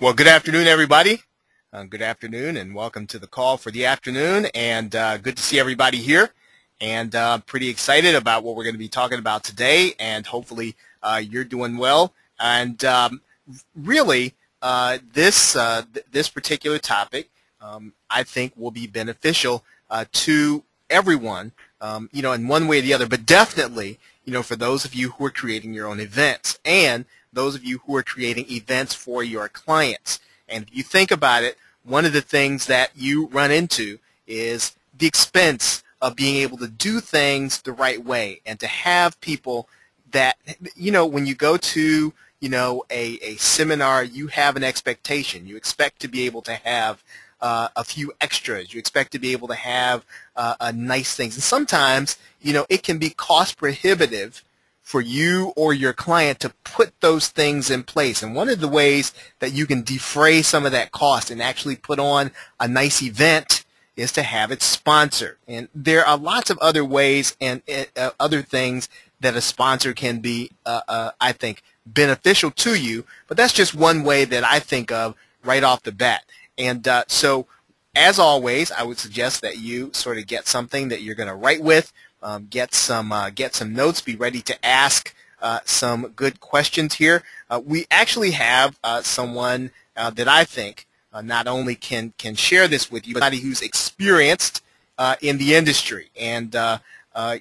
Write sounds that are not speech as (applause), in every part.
Well, good afternoon, everybody. Uh, good afternoon, and welcome to the call for the afternoon. And uh, good to see everybody here. And uh, pretty excited about what we're going to be talking about today. And hopefully, uh, you're doing well. And um, really, uh, this uh, th- this particular topic, um, I think, will be beneficial to everyone. Um, you know, in one way or the other, but definitely, you know, for those of you who are creating your own events and those of you who are creating events for your clients. And if you think about it, one of the things that you run into is the expense of being able to do things the right way and to have people that, you know, when you go to, you know, a, a seminar, you have an expectation. You expect to be able to have uh, a few extras. You expect to be able to have uh, nice things. And sometimes, you know, it can be cost prohibitive for you or your client to put those things in place. And one of the ways that you can defray some of that cost and actually put on a nice event is to have it sponsored. And there are lots of other ways and uh, other things that a sponsor can be, uh, uh, I think, beneficial to you. But that's just one way that I think of right off the bat. And uh, so, as always, I would suggest that you sort of get something that you're going to write with um, get some uh, get some notes. Be ready to ask uh, some good questions here. Uh, we actually have uh, someone uh, that I think not only can can share this with you, but somebody who's experienced in the industry and.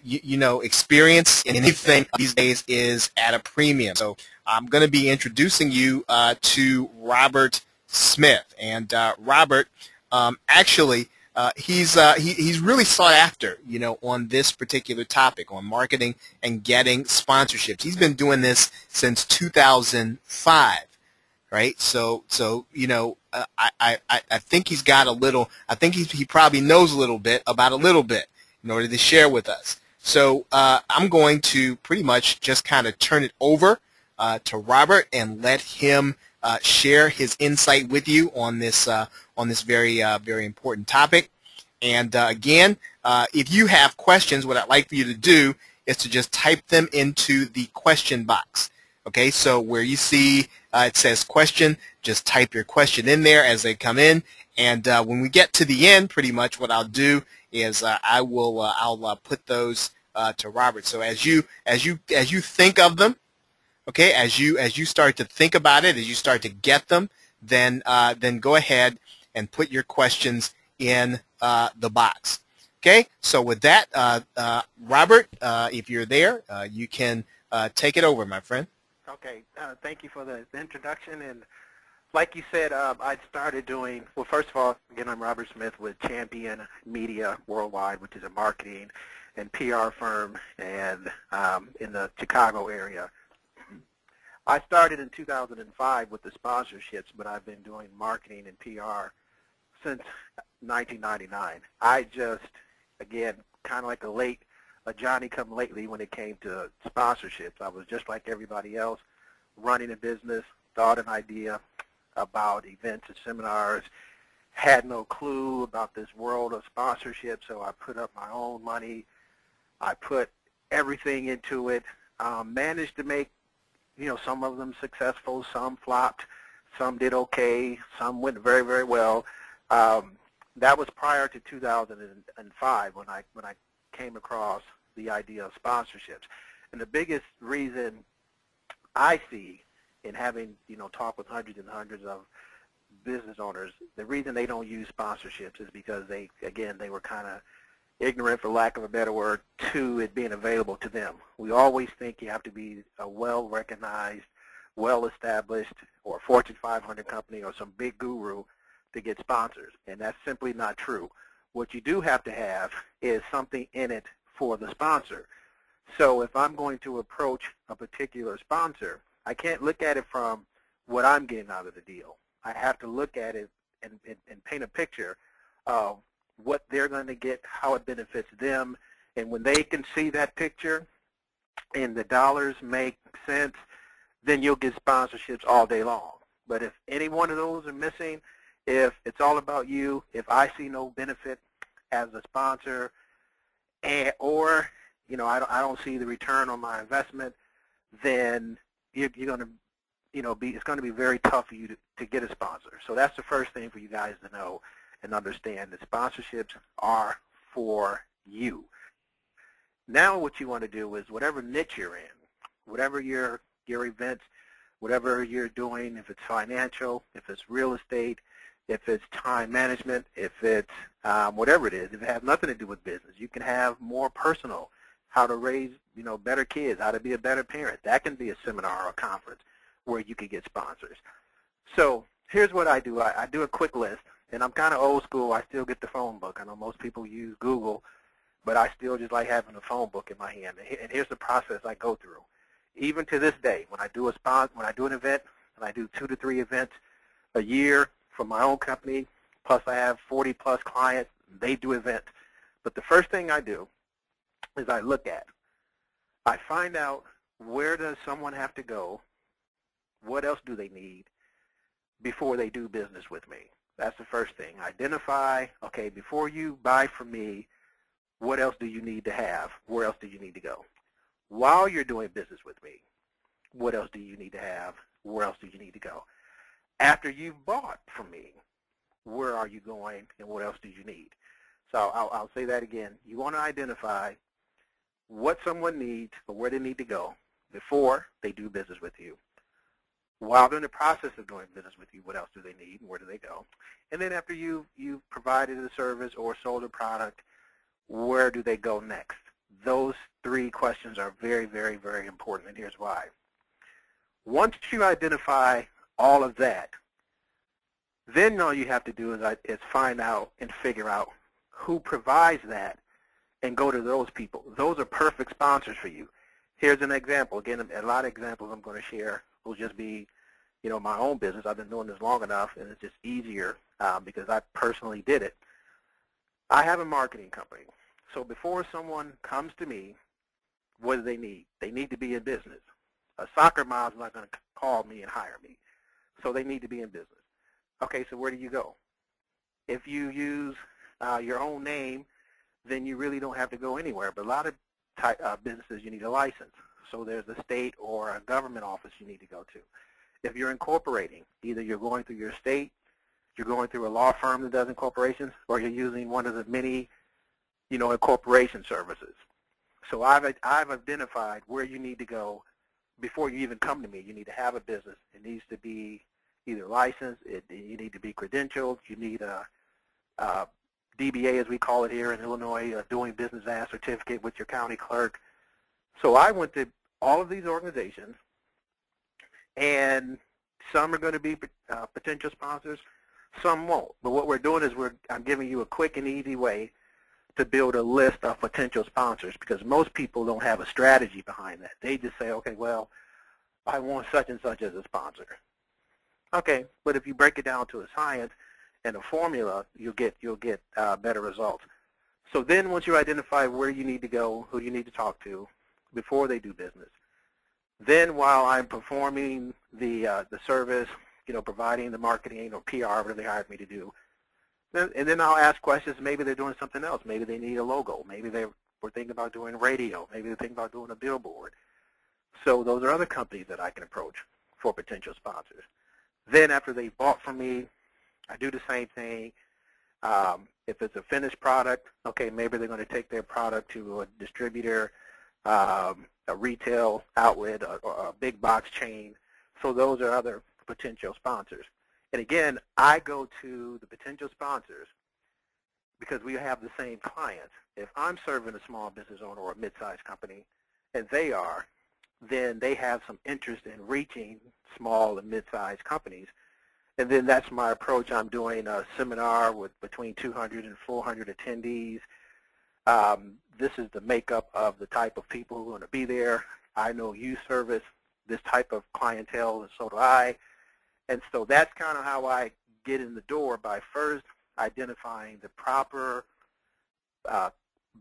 You, you, know, experience in anything these days is at a premium. So I'm going to be introducing you to Robert Smith. And Robert um, actually uh, he's uh, he, he's really sought after, you know, on this particular topic on marketing and getting sponsorships. He's been doing this since 2005, right? So so you know, uh, I, I I think he's got a little. I think he he probably knows a little bit about a little bit in order to share with us. So uh, I'm going to pretty much just kind of turn it over uh, to Robert and let him uh, share his insight with you on this uh, on this very uh, very important topic. And uh, again, uh, if you have questions, what I'd like for you to do is to just type them into the question box. Okay, so where you see it says question, just type your question in there as they come in. And when we get to the end, pretty much what I'll do is I will I'll put those to Robert. So as you as you as you think of them, Okay, as you as you start to think about it, as you start to get them, then uh, then go ahead and put your questions in uh, the box. Okay, so with that, uh, uh Robert, uh, if you're there, uh, you can take it over, my friend. Okay, thank you for the introduction. And like you said, I started doing, well, first of all, again, I'm Robert Smith with Champion Media Worldwide, which is a marketing and PR firm and um, in the Chicago area. I started in 2005 with the sponsorships, but I've been doing marketing and PR since 1999. I just, again, kind of like a late, a Johnny come lately when it came to sponsorships. I was just like everybody else, running a business, thought an idea about events and seminars, had no clue about this world of sponsorship, so I put up my own money. I put everything into it, um, managed to make you know, some of them successful, some flopped, some did okay, some went very, very well. Um, that was prior to 2005 when I when I came across the idea of sponsorships. And the biggest reason I see in having, you know, talk with hundreds and hundreds of business owners, the reason they don't use sponsorships is because they, again, they were kind of ignorant, for lack of a better word, to it being available to them. We always think you have to be a well-recognized, well-established, or Fortune 500 company or some big guru to get sponsors, and that's simply not true. What you do have to have is something in it for the sponsor. So if I'm going to approach a particular sponsor, I can't look at it from what I'm getting out of the deal. I have to look at it and, and, and paint a picture of what they're going to get, how it benefits them. And when they can see that picture and the dollars make sense, then you'll get sponsorships all day long. But if any one of those are missing, if it's all about you, if I see no benefit as a sponsor, and, or you know I don't, I don't see the return on my investment, then you're, you're going to you know, be it's going to be very tough for you to, to get a sponsor. So that's the first thing for you guys to know and understand that sponsorships are for you. Now what you want to do is whatever niche you're in, whatever your your events, whatever you're doing, if it's financial, if it's real estate, if it's time management, if it's um, whatever it is, if it has nothing to do with business, you can have more personal, how to raise you know better kids, how to be a better parent. That can be a seminar or a conference where you could get sponsors. So here's what I do. I, I do a quick list, and I'm kind of old school. I still get the phone book. I know most people use Google, but I still just like having a phone book in my hand. And here's the process I go through. Even to this day, when I do a sponsor, when I do an event, and I do two to three events a year for my own company, plus I have 40 plus clients, they do events. But the first thing I do is I look at, I find out where does someone have to go what else do they need before they do business with me? That's the first thing. Identify, okay, before you buy from me, what else do you need to have? Where else do you need to go? While you're doing business with me, what else do you need to have? Where else do you need to go? After you've bought from me, where are you going and what else do you need? So I'll, I'll say that again. You want to identify what someone needs or where they need to go before they do business with you while they're in the process of doing business with you, what else do they need and where do they go? And then after you, you've provided a service or sold a product, where do they go next? Those three questions are very, very, very important, and here's why. Once you identify all of that, then all you have to do is, is find out and figure out who provides that and go to those people. Those are perfect sponsors for you. Here's an example. Again, a lot of examples I'm going to share will just be, you know, my own business. I've been doing this long enough, and it's just easier um, because I personally did it. I have a marketing company. So before someone comes to me, what do they need? They need to be in business. A soccer mom is not going to call me and hire me. So they need to be in business. Okay, so where do you go? If you use uh, your own name, then you really don't have to go anywhere. But a lot of ty- uh, businesses, you need a license. So there's a state or a government office you need to go to. If you're incorporating, either you're going through your state, you're going through a law firm that does incorporations, or you're using one of the many, you know, incorporation services. So I've, I've identified where you need to go before you even come to me. You need to have a business. It needs to be either licensed, it, you need to be credentialed, you need a, a DBA, as we call it here in Illinois, a doing business as certificate with your county clerk. So I went to all of these organizations, and some are going to be uh, potential sponsors, some won't. But what we're doing is we're I'm giving you a quick and easy way to build a list of potential sponsors because most people don't have a strategy behind that. They just say, okay, well, I want such and such as a sponsor. Okay, but if you break it down to a science and a formula, you'll get you'll get uh, better results. So then once you identify where you need to go, who you need to talk to, before they do business. Then while I'm performing the, uh, the service, you know, providing the marketing or PR, whatever they hired me to do, and then I'll ask questions. Maybe they're doing something else. Maybe they need a logo. Maybe they were thinking about doing radio. Maybe they're thinking about doing a billboard. So those are other companies that I can approach for potential sponsors. Then after they bought from me, I do the same thing. Um, if it's a finished product, okay, maybe they're going to take their product to a distributor um, a retail outlet, or, a big box chain. So those are other potential sponsors. And again, I go to the potential sponsors because we have the same clients. If I'm serving a small business owner or a mid-sized company, and they are, then they have some interest in reaching small and mid-sized companies. And then that's my approach. I'm doing a seminar with between 200 and 400 attendees um, this is the makeup of the type of people who are going to be there. I know you service this type of clientele, and so do I. And so that's kind of how I get in the door by first identifying the proper uh,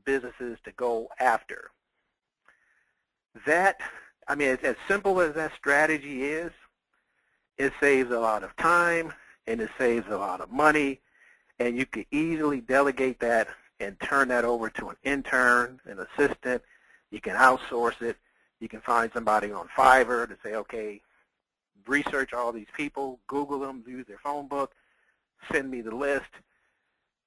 businesses to go after. That, I mean, as simple as that strategy is, it saves a lot of time and it saves a lot of money, and you can easily delegate that and turn that over to an intern, an assistant. You can outsource it. You can find somebody on Fiverr to say, okay, research all these people, Google them, use their phone book, send me the list,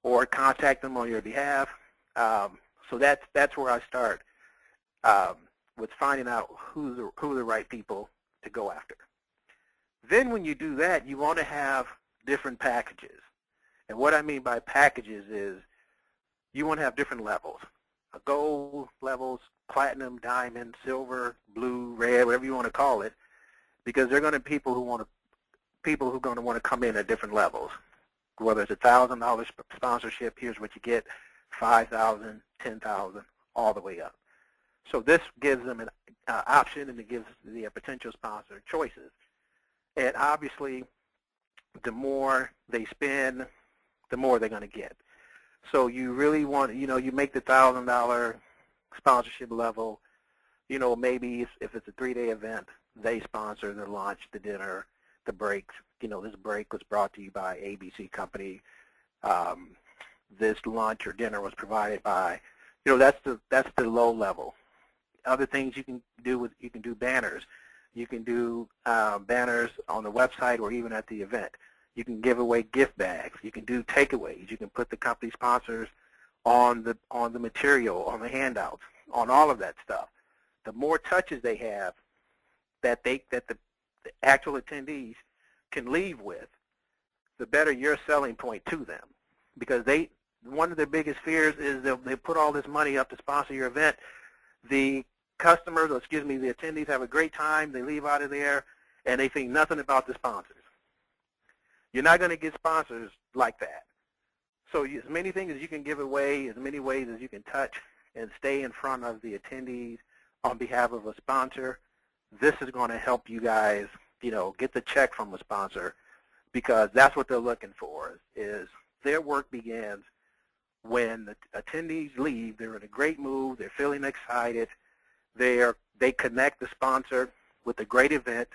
or contact them on your behalf. Um, so that's that's where I start um, with finding out who's the, who are the right people to go after. Then when you do that, you want to have different packages. And what I mean by packages is you want to have different levels. Gold levels, platinum, diamond, silver, blue, red, whatever you want to call it, because they're going to be people who want to people who are going to want to come in at different levels. Whether it's a thousand dollars sponsorship, here's what you get: five thousand, ten thousand, all the way up. So this gives them an uh, option, and it gives the uh, potential sponsor choices. And obviously, the more they spend, the more they're going to get. So you really want, you know, you make the thousand dollar sponsorship level. You know, maybe if it's a three-day event, they sponsor the lunch, the dinner, the breaks. You know, this break was brought to you by ABC Company. Um, this lunch or dinner was provided by, you know, that's the that's the low level. Other things you can do with you can do banners. You can do uh, banners on the website or even at the event. You can give away gift bags. You can do takeaways. You can put the company sponsors on the on the material, on the handouts, on all of that stuff. The more touches they have that they that the, the actual attendees can leave with, the better your selling point to them. Because they one of their biggest fears is they'll they put all this money up to sponsor your event. The customers, or excuse me, the attendees have a great time. They leave out of there, and they think nothing about the sponsors. You're not going to get sponsors like that. So as many things as you can give away, as many ways as you can touch and stay in front of the attendees on behalf of a sponsor, this is going to help you guys, you know, get the check from a sponsor because that's what they're looking for is their work begins when the attendees leave. They're in a great mood. They're feeling excited. They're, they connect the sponsor with a great event,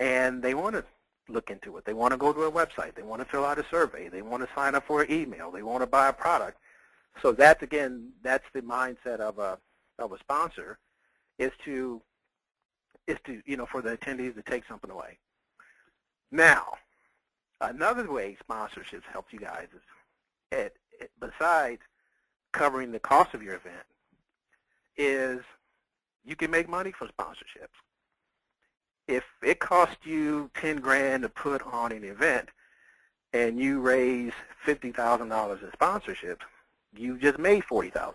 and they want to look into it. They want to go to a website. They want to fill out a survey. They want to sign up for an email. They want to buy a product. So that's again, that's the mindset of a of a sponsor, is to is to you know for the attendees to take something away. Now, another way sponsorships help you guys is, it, it, besides covering the cost of your event, is you can make money from sponsorships if it costs you 10 grand to put on an event and you raise $50,000 in sponsorships, you just made $40,000.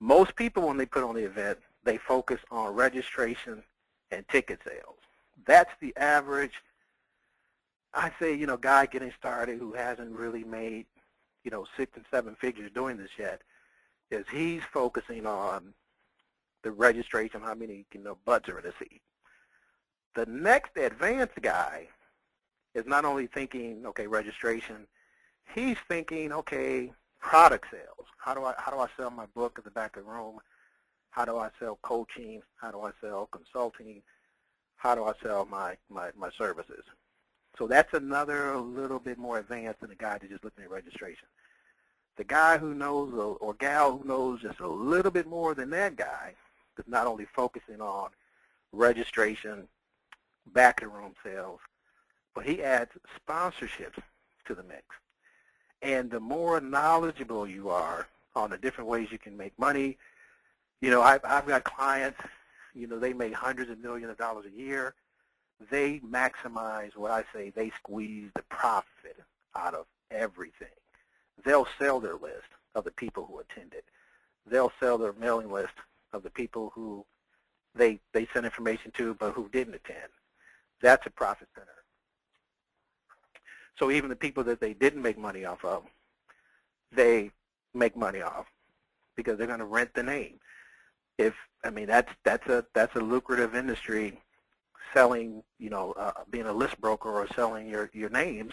Most people, when they put on the event, they focus on registration and ticket sales. That's the average, I say, you know, guy getting started who hasn't really made, you know, six and seven figures doing this yet, is he's focusing on the registration, how many, you know, butts are in a seat. The next advanced guy is not only thinking, okay, registration, he's thinking, okay, product sales. How do I how do I sell my book at the back of the room? How do I sell coaching? How do I sell consulting? How do I sell my, my, my services? So that's another little bit more advanced than the guy that's just looking at registration. The guy who knows or, or gal who knows just a little bit more than that guy is not only focusing on registration, back of the room sales, but he adds sponsorships to the mix. And the more knowledgeable you are on the different ways you can make money, you know, I've, I've got clients, you know, they make hundreds of millions of dollars a year. They maximize what I say, they squeeze the profit out of everything. They'll sell their list of the people who attended. They'll sell their mailing list of the people who they, they sent information to but who didn't attend. That's a profit center. So even the people that they didn't make money off of, they make money off because they're going to rent the name. If I mean that's that's a that's a lucrative industry, selling you know uh, being a list broker or selling your your names,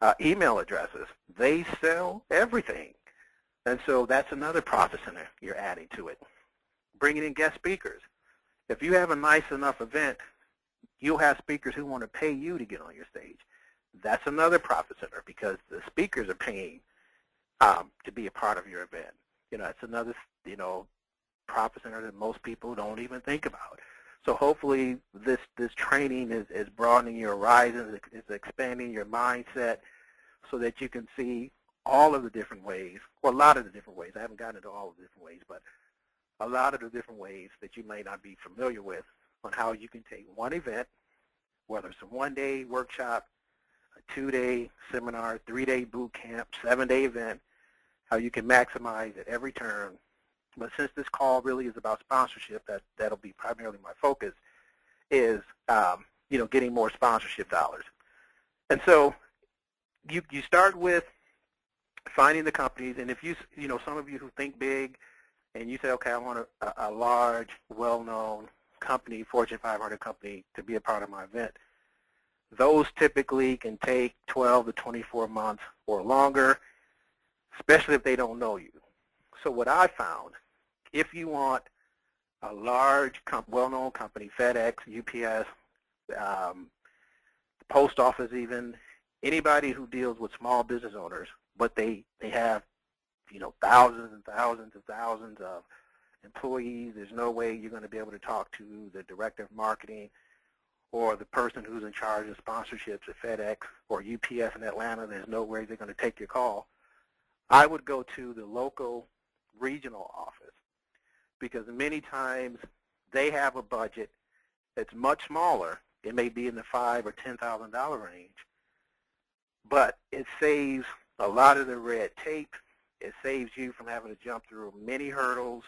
uh, email addresses. They sell everything, and so that's another profit center you're adding to it. Bringing in guest speakers. If you have a nice enough event you'll have speakers who want to pay you to get on your stage. That's another profit center because the speakers are paying um, to be a part of your event. You know, it's another, you know, profit center that most people don't even think about. So hopefully this, this training is, is broadening your horizons, is expanding your mindset so that you can see all of the different ways, or a lot of the different ways. I haven't gotten into all of the different ways, but a lot of the different ways that you may not be familiar with on how you can take one event, whether it's a one-day workshop, a two-day seminar, three-day boot camp, seven-day event, how you can maximize at every turn. But since this call really is about sponsorship, that, that'll be primarily my focus, is um, you know, getting more sponsorship dollars. And so you, you start with finding the companies, and if you, you know, some of you who think big, and you say, okay, I want a, a large, well-known company, Fortune 500 company, to be a part of my event, those typically can take 12 to 24 months or longer, especially if they don't know you. So what I found, if you want a large, well-known company, FedEx, UPS, um, the post office even, anybody who deals with small business owners, but they, they have, you know, thousands and thousands and thousands of employees. There's no way you're going to be able to talk to the director of marketing or the person who's in charge of sponsorships at FedEx or UPS in Atlanta. There's no way they're going to take your call. I would go to the local regional office because many times they have a budget that's much smaller. It may be in the five or ten thousand dollar range, but it saves a lot of the red tape. It saves you from having to jump through many hurdles.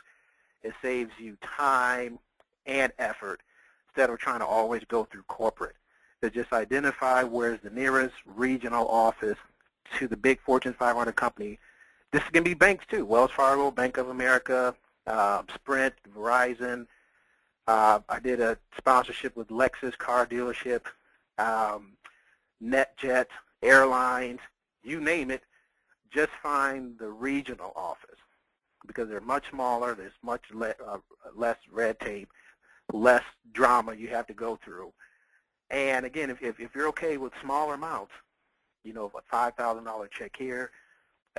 It saves you time and effort instead of trying to always go through corporate. To just identify where's the nearest regional office to the big Fortune 500 company. This can be banks too, Wells Fargo, Bank of America, uh, Sprint, Verizon. Uh, I did a sponsorship with Lexus car dealership, um, NetJet, airlines, you name it, just find the regional office because they're much smaller, there's much le uh, less red tape, less drama you have to go through. And again, if, if, if you're okay with smaller amounts, you know, a $5,000 check here,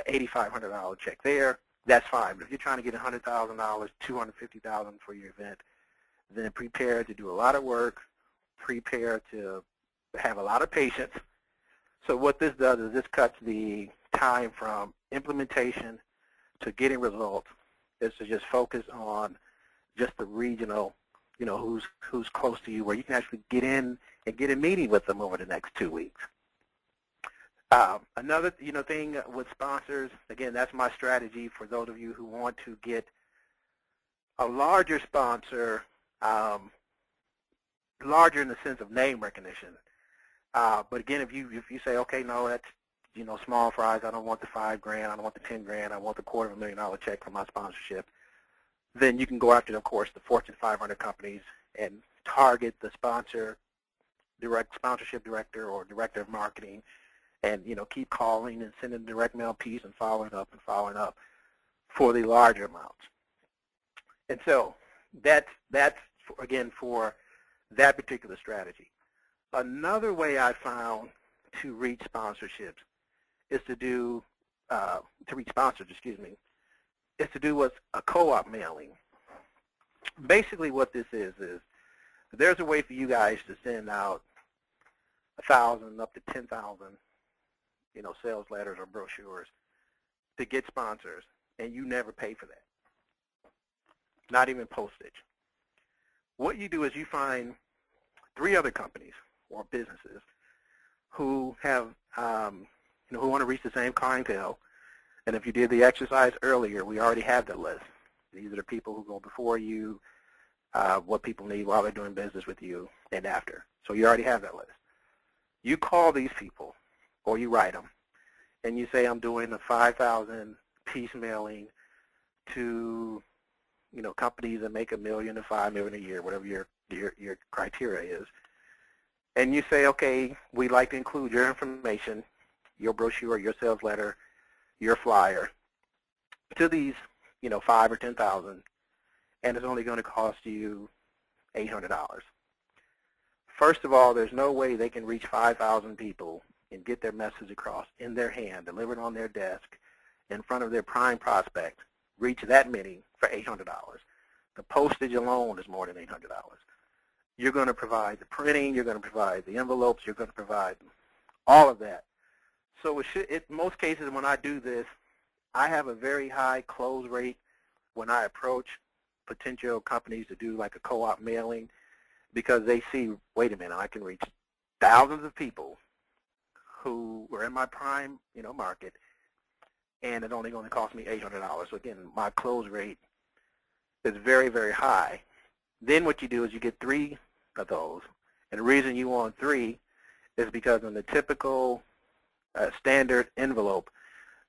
an $8,500 check there, that's fine. But if you're trying to get $100,000, $250,000 for your event, then prepare to do a lot of work, prepare to have a lot of patience, so what this does is this cuts the time from implementation to getting results is to just focus on just the regional, you know, who's who's close to you, where you can actually get in and get a meeting with them over the next two weeks. Um, another, you know, thing with sponsors, again, that's my strategy for those of you who want to get a larger sponsor, um, larger in the sense of name recognition. Uh, but again, if you if you say, okay, no, that's you know small fries. I don't want the five grand. I don't want the ten grand. I want the quarter of a million dollar check for my sponsorship. Then you can go after, of course, the Fortune 500 companies and target the sponsor, direct sponsorship director or director of marketing, and you know keep calling and sending direct mail piece and following up and following up for the larger amounts. And so that's that's again for that particular strategy. Another way I found to reach sponsorships is to do, uh, to reach sponsors, excuse me, is to do what's a co-op mailing. Basically what this is, is there's a way for you guys to send out a thousand up to 10,000, you know, sales letters or brochures to get sponsors, and you never pay for that. Not even postage. What you do is you find three other companies or businesses who have, um, you know, who want to reach the same clientele. And if you did the exercise earlier, we already have that list. These are the people who go before you, uh, what people need while they're doing business with you and after. So you already have that list. You call these people, or you write them, and you say, I'm doing a 5,000 piece mailing to, you know, companies that make a million to five million a year, whatever your, your, your criteria is and you say, okay, we'd like to include your information, your brochure, your sales letter, your flyer to these, you know, five or 10,000, and it's only going to cost you $800. First of all, there's no way they can reach 5,000 people and get their message across in their hand, delivered on their desk, in front of their prime prospect, reach that many for $800. The postage alone is more than $800. You're going to provide the printing. You're going to provide the envelopes. You're going to provide all of that. So it should, it, most cases when I do this, I have a very high close rate when I approach potential companies to do like a co-op mailing because they see, wait a minute, I can reach thousands of people who were in my prime, you know, market, and it's only going to cost me $800. So again, my close rate is very, very high. Then what you do is you get three of those, and the reason you want three is because in the typical uh, standard envelope,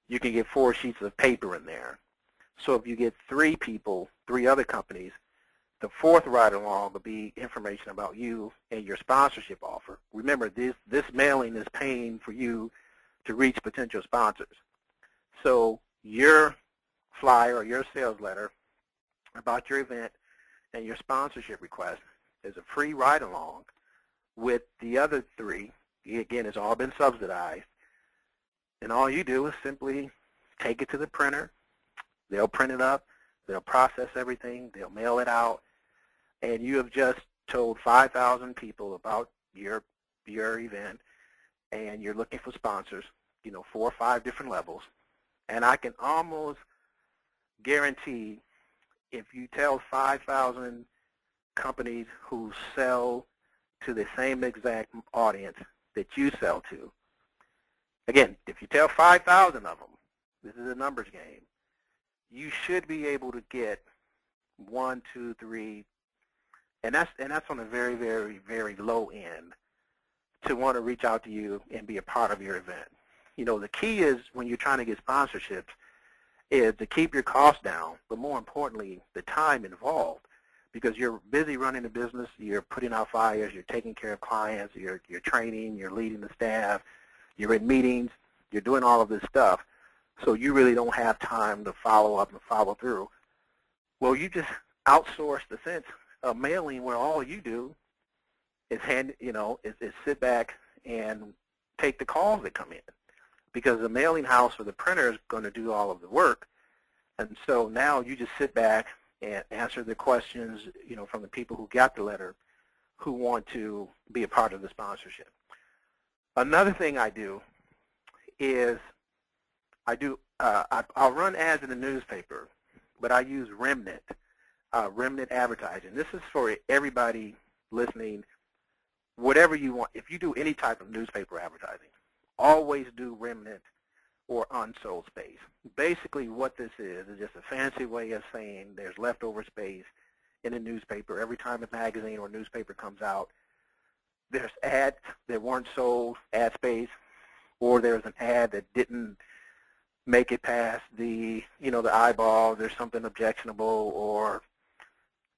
you can get four sheets of paper in there. So if you get three people, three other companies, the fourth ride-along will be information about you and your sponsorship offer. Remember, this, this mailing is paying for you to reach potential sponsors. So your flyer or your sales letter about your event and your sponsorship request is a free ride-along with the other three. Again, it's all been subsidized. And all you do is simply take it to the printer. They'll print it up. They'll process everything. They'll mail it out and you have just told 5,000 people about your your event, and you're looking for sponsors, you know, four or five different levels, and I can almost guarantee if you tell 5,000 companies who sell to the same exact audience that you sell to, again, if you tell 5,000 of them, this is a numbers game, you should be able to get one, two, three, and that's and that's on a very very very low end to want to reach out to you and be a part of your event. You know, the key is when you're trying to get sponsorships is to keep your costs down, but more importantly, the time involved because you're busy running the business, you're putting out fires, you're taking care of clients, you're you're training, you're leading the staff, you're in meetings, you're doing all of this stuff. So you really don't have time to follow up and follow through. Well, you just outsource the sense of mailing where all you do is hand, you know, is, is sit back and take the calls that come in, because the mailing house or the printer is going to do all of the work, and so now you just sit back and answer the questions, you know, from the people who got the letter, who want to be a part of the sponsorship. Another thing I do is I do uh, I, I'll run ads in the newspaper, but I use Remnant uh, remnant advertising. This is for everybody listening. Whatever you want, if you do any type of newspaper advertising, always do remnant or unsold space. Basically what this is is just a fancy way of saying there's leftover space in a newspaper. Every time a magazine or newspaper comes out, there's ads that weren't sold, ad space, or there's an ad that didn't make it past the, you know, the eyeball, there's something objectionable or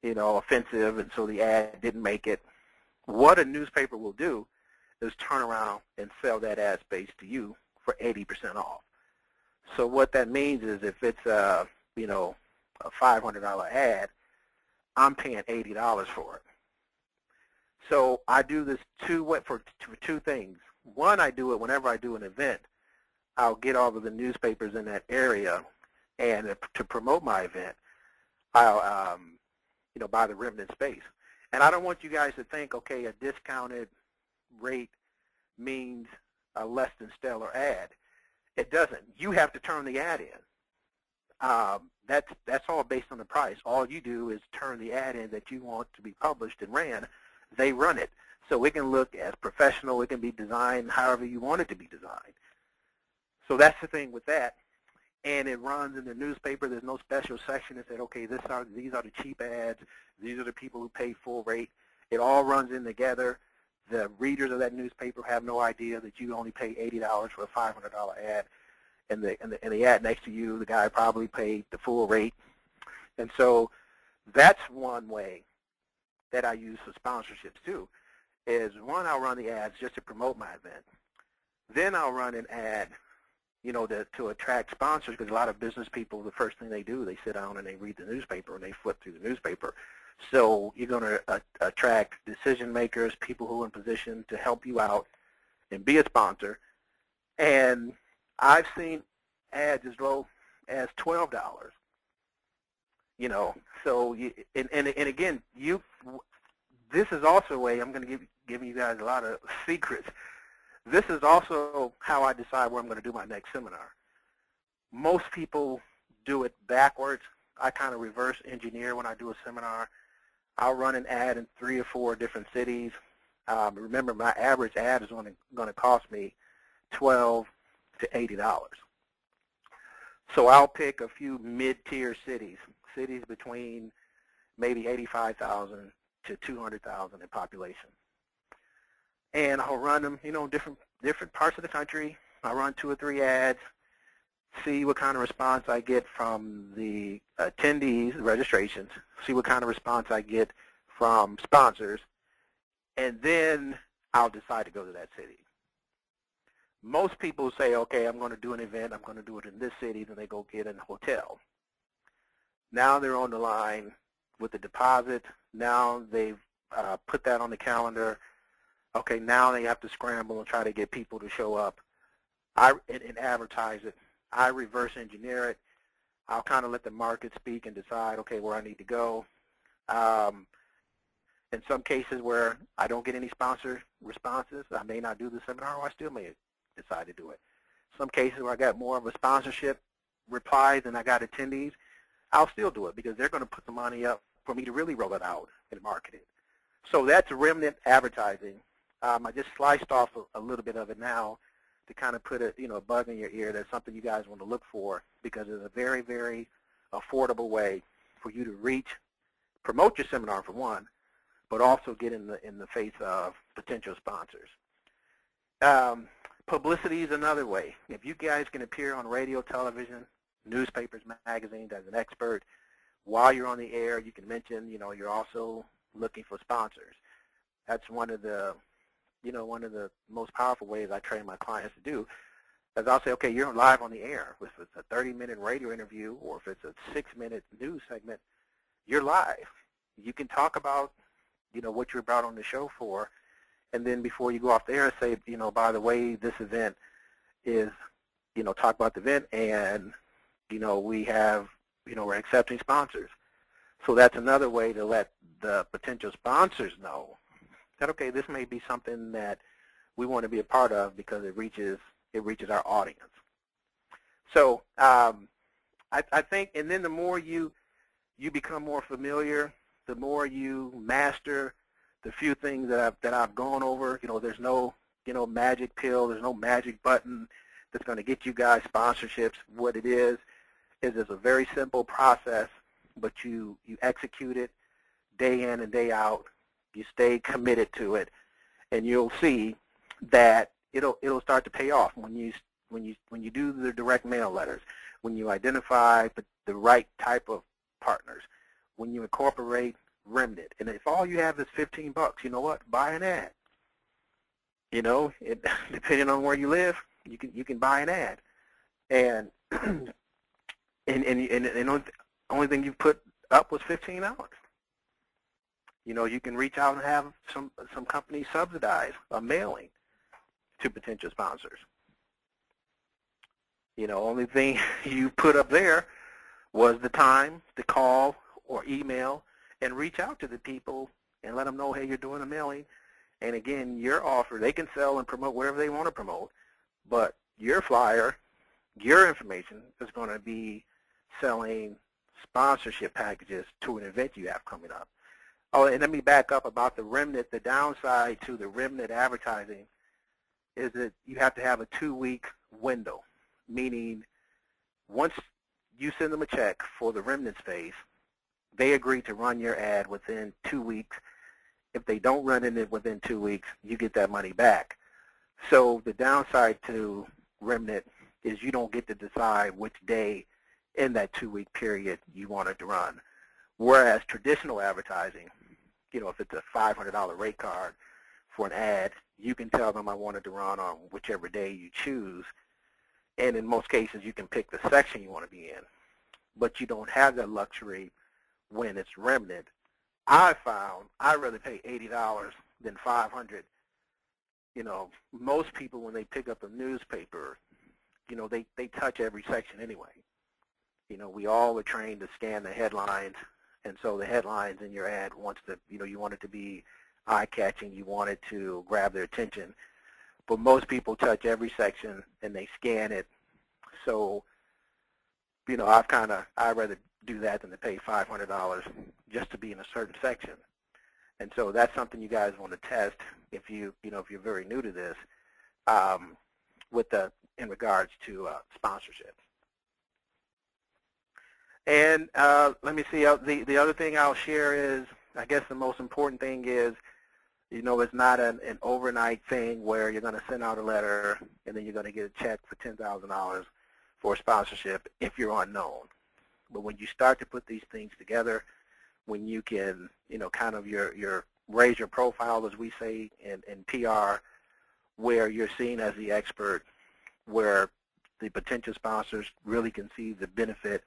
you know, offensive, and so the ad didn't make it. What a newspaper will do is turn around and sell that ad space to you for 80% off. So what that means is if it's a, you know, a $500 ad, I'm paying $80 for it. So I do this two for, two things. One, I do it whenever I do an event. I'll get all of the newspapers in that area, and to promote my event, I'll um, you know, by the remnant space. And I don't want you guys to think, okay, a discounted rate means a less than stellar ad. It doesn't. You have to turn the ad in. Um, that's that's all based on the price. All you do is turn the ad in that you want to be published and ran. They run it. So it can look as professional. It can be designed however you want it to be designed. So that's the thing with that and it runs in the newspaper. There's no special section that said, okay, this are these are the cheap ads. These are the people who pay full rate. It all runs in together. The readers of that newspaper have no idea that you only pay $80 for a $500 ad, and the, and the and the ad next to you, the guy probably paid the full rate. And so that's one way that I use for sponsorships too. Is one, I'll run the ads just to promote my event. Then I'll run an ad you know, to, to attract sponsors because a lot of business people, the first thing they do, they sit down and they read the newspaper and they flip through the newspaper. So you're going to uh, attract decision makers, people who are in position to help you out and be a sponsor. And I've seen ads as low as $12. You know, so you, and, and, and again, you this is also a way, I'm going to give giving you guys a lot of (laughs) secrets. This is also how I decide where I'm going to do my next seminar. Most people do it backwards. I kind of reverse engineer when I do a seminar. I'll run an ad in three or four different cities. Um, remember, my average ad is going to cost me 12 to $80. So I'll pick a few mid-tier cities, cities between maybe 85,000 to 200,000 in population. And I'll run them, you know, different different parts of the country. I'll run two or three ads, see what kind of response I get from the attendees, registrations, see what kind of response I get from sponsors, and then I'll decide to go to that city. Most people say, okay, I'm going to do an event, I'm going to do it in this city, then they go get in a hotel. Now they're on the line with the deposit. Now they've uh, put that on the calendar. Okay, now they have to scramble and try to get people to show up I, and, and advertise it. I reverse engineer it. I'll kind of let the market speak and decide, okay, where I need to go. Um, in some cases where I don't get any sponsor responses, I may not do the seminar or I still may decide to do it. Some cases where I got more of a sponsorship reply than I got attendees, I'll still do it because they're going to put the money up for me to really roll it out and market it. So that's remnant advertising. Um, I just sliced off a, a, little bit of it now to kind of put a you know a bug in your ear. That's something you guys want to look for because it's a very very affordable way for you to reach, promote your seminar for one, but also get in the in the face of potential sponsors. Um, publicity is another way. If you guys can appear on radio, television, newspapers, magazines as an expert, while you're on the air, you can mention, you know, you're also looking for sponsors. That's one of the, you know, one of the most powerful ways I train my clients to do. Is I'll say, okay, you're live on the air. If it's a 30-minute radio interview or if it's a six-minute news segment, you're live. You can talk about, you know, what you're about on the show for, and then before you go off the air, say, you know, by the way, this event is, you know, talk about the event, and, you know, we have you know, we're accepting sponsors. So that's another way to let the potential sponsors know that, okay, this may be something that we want to be a part of because it reaches, it reaches our audience. So um, I, I think, and then the more you, you become more familiar, the more you master the few things that I've, that I've gone over, you know, there's no, you know, magic pill, there's no magic button that's going to get you guys sponsorships. What it is is it's a very simple process, but you, you execute it day in and day out. You stay committed to it, and you'll see that it'll it'll start to pay off when you when you when you do the direct mail letters, when you identify the, right type of partners, when you incorporate Remnant, and if all you have is 15 bucks, you know what? Buy an ad. You know, it, (laughs) depending on where you live, you can you can buy an ad, and (clears throat) and and and, only, only thing you put up was fifteen hours. You know, you can reach out and have some some companies subsidize a mailing to potential sponsors. You know, only thing (laughs) you put up there was the time to call or email and reach out to the people and let them know, hey, you're doing a mailing. And again, your offer, they can sell and promote wherever they want to promote, but your flyer, your information is going to be selling sponsorship packages to an event you have coming up. Oh, and let me back up about the remnant. The downside to the remnant advertising is that you have to have a two-week window, meaning once you send them a check for the remnant space, they agree to run your ad within two weeks. If they don't run it within two weeks, you get that money back. So the downside to remnant is you don't get to decide which day in that two-week period you wanted to run. Whereas traditional advertising, you know, if it's a $500 rate card for an ad, you can tell them I wanted to run on whichever day you choose. And in most cases, you can pick the section you want to be in. But you don't have that luxury when it's remnant. I found I'd rather pay $80 than 500 You know, most people when they pick up a newspaper, you know, they, they touch every section anyway. You know, we all were trained to scan the headlines, and so the headlines in your ad wants to, you know, you want it to be eye-catching, you want it to grab their attention. But most people touch every section and they scan it. So, you know, I've kind of, I'd rather do that than to pay $500 just to be in a certain section. And so that's something you guys want to test if you, you know, if you're very new to this, um, with the, in regards to uh, sponsorship. And uh, let me see, uh, the, the other thing I'll share is, I guess the most important thing is, you know, it's not an, an overnight thing where you're going to send out a letter and then you're going to get a check for $10,000 for sponsorship if you're unknown. But when you start to put these things together, when you can, you know, kind of your, your raise your profile, as we say in, in PR, where you're seen as the expert, where the potential sponsors really can see the benefit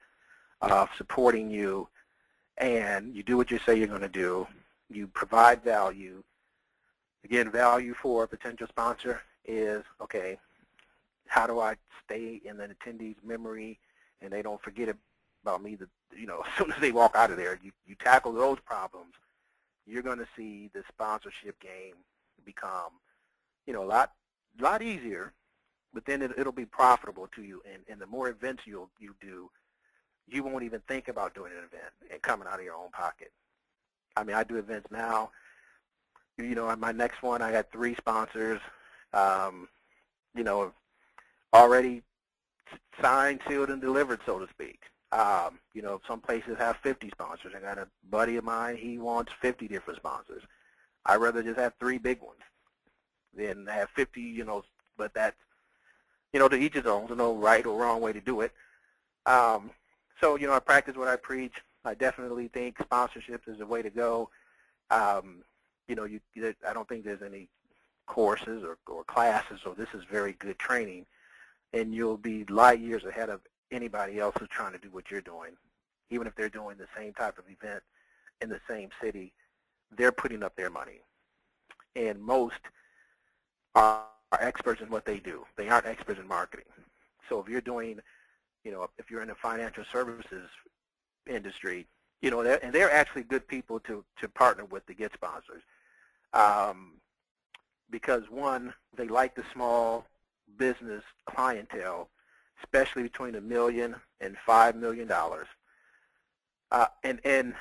of supporting you, and you do what you say you're going to do. You provide value. Again, value for a potential sponsor is, okay, how do I stay in the attendee's memory and they don't forget about me, that, you know, (laughs) as soon as they walk out of there, you, you tackle those problems, you're going to see the sponsorship game become, you know, a lot, lot easier, but then it, it'll be profitable to you. And, and the more events you'll, you do, you won't even think about doing an event and coming out of your own pocket. I mean, I do events now. You know, on my next one, I got three sponsors, um, you know, already signed, sealed, and delivered, so to speak. Um, you know, some places have 50 sponsors. I got a buddy of mine, he wants 50 different sponsors. I'd rather just have three big ones than have 50, you know, but that's, you know, to each his own. There's no right or wrong way to do it. Um, so, you know, I practice what I preach. I definitely think sponsorships is the way to go. Um, you know, you, I don't think there's any courses or, or classes, so this is very good training. And you'll be light years ahead of anybody else who's trying to do what you're doing. Even if they're doing the same type of event in the same city, they're putting up their money. And most are, are experts in what they do. They aren't experts in marketing. So if you're doing you know, if you're in the financial services industry, you know, they're, and they're actually good people to, to partner with to get sponsors. Um, because one, they like the small business clientele, especially between a million and five million dollars. Uh, and and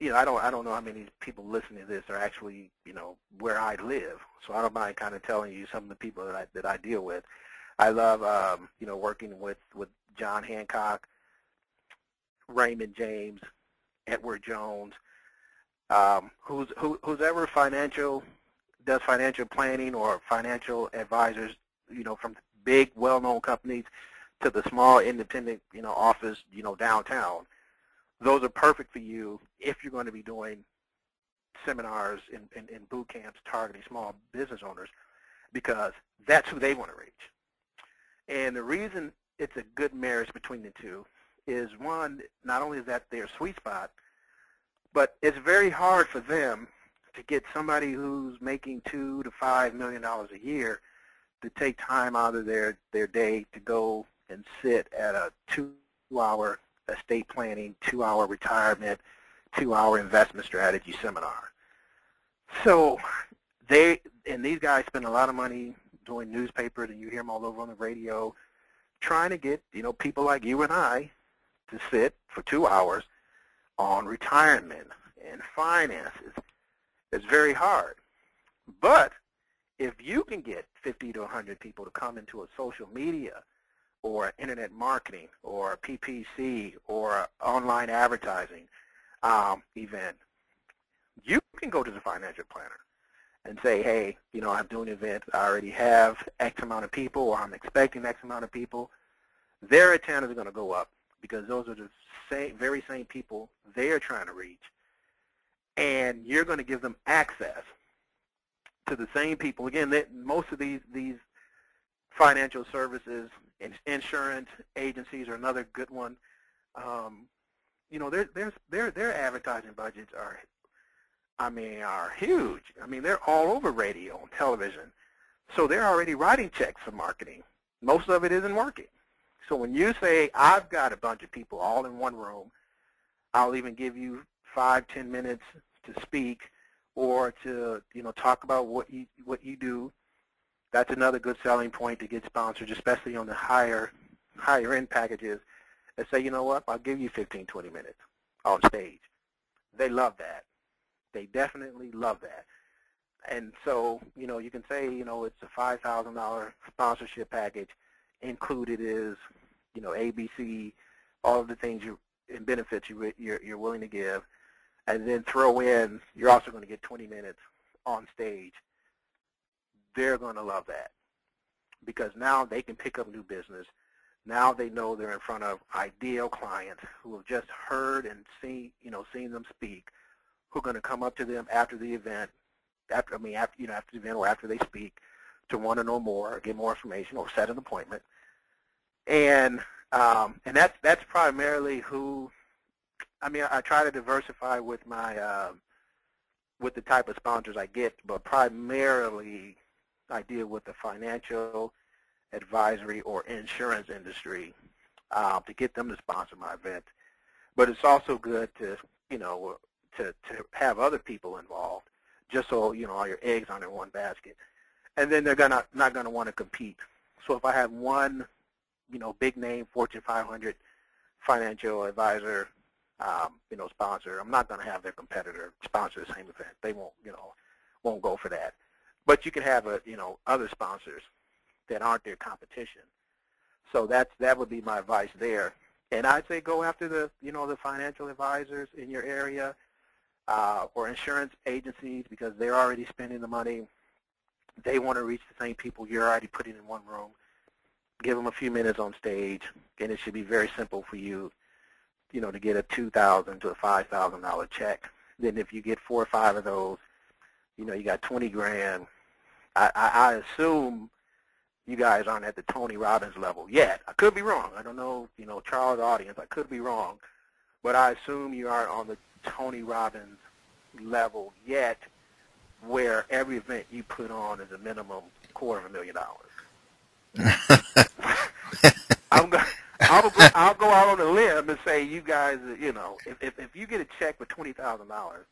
you know, I don't I don't know how many people listening to this are actually you know where I live, so I don't mind kind of telling you some of the people that I that I deal with. I love um, you know working with with John Hancock, Raymond James, Edward Jones, um, who's who, who's ever financial does financial planning or financial advisors, you know, from big well-known companies to the small independent, you know, office, you know, downtown. Those are perfect for you if you're going to be doing seminars and, and, and boot camps targeting small business owners because that's who they want to reach. And the reason it's a good marriage between the two is one, not only is that their sweet spot, but it's very hard for them to get somebody who's making two to five million dollars a year to take time out of their, their day to go and sit at a two-hour estate planning, two-hour retirement, two-hour investment strategy seminar. So they, and these guys spend a lot of money doing newspapers, and you hear them all over on the radio, trying to get, you know, people like you and I to sit for two hours on retirement and finances. It's very hard. But if you can get 50 to 100 people to come into a social media or internet marketing or PPC or online advertising um, event, you can go to the financial planner and say, hey, you know, I'm doing an event. I already have X amount of people or I'm expecting X amount of people. Their attendance is going to go up because those are the same, very same people they're trying to reach. And you're going to give them access to the same people. Again, most of these, these financial services, insurance agencies are another good one. Um, you know, their, their, their, their advertising budgets are I mean, are huge. I mean, they're all over radio and television. So they're already writing checks for marketing. Most of it isn't working. So when you say, I've got a bunch of people all in one room, I'll even give you five, ten minutes to speak or to you know talk about what you what you do. That's another good selling point to get sponsors, especially on the higher higher end packages. And say, you know what, I'll give you 15, 20 minutes on stage. They love that. They definitely love that. And so, you know, you can say, you know, it's a $5,000 sponsorship package. Included is, you know, ABC, all of the things you and benefits you, you're, you're willing to give and then throw in, you're also going to get 20 minutes on stage, they're going to love that because now they can pick up new business. Now they know they're in front of ideal clients who have just heard and seen, you know, seen them speak, who are going to come up to them after the event, after I mean, after you know, after the event or after they speak, to want to know more, or get more information, or set an appointment. And um, and that's that's primarily who I mean, I try to diversify with my uh, with the type of sponsors I get, but primarily I deal with the financial, advisory, or insurance industry uh, to get them to sponsor my event. But it's also good to you know to to have other people involved, just so you know all your eggs aren't in one basket. And then they're gonna not gonna want to compete. So if I have one, you know, big name Fortune 500 financial advisor um, you know, sponsor. I'm not going to have their competitor sponsor the same event. They won't, you know, won't go for that. But you can have a, you know, other sponsors that aren't their competition. So that's that would be my advice there. And I'd say go after the, you know, the financial advisors in your area uh, or insurance agencies because they're already spending the money. They want to reach the same people you're already putting in one room. Give them a few minutes on stage, and it should be very simple for you you know, to get a two thousand to a five thousand dollar check. Then if you get four or five of those, you know, you got twenty grand. I, I, I assume you guys aren't at the Tony Robbins level yet. I could be wrong. I don't know, you know, Charles audience. I could be wrong, but I assume you aren't on the Tony Robbins level yet, where every event you put on is a minimum quarter of a million dollars. (laughs) I'm going. I'll go, I'll go out on a limb and say you guys, you know, if if, if you get a check for twenty thousand dollars,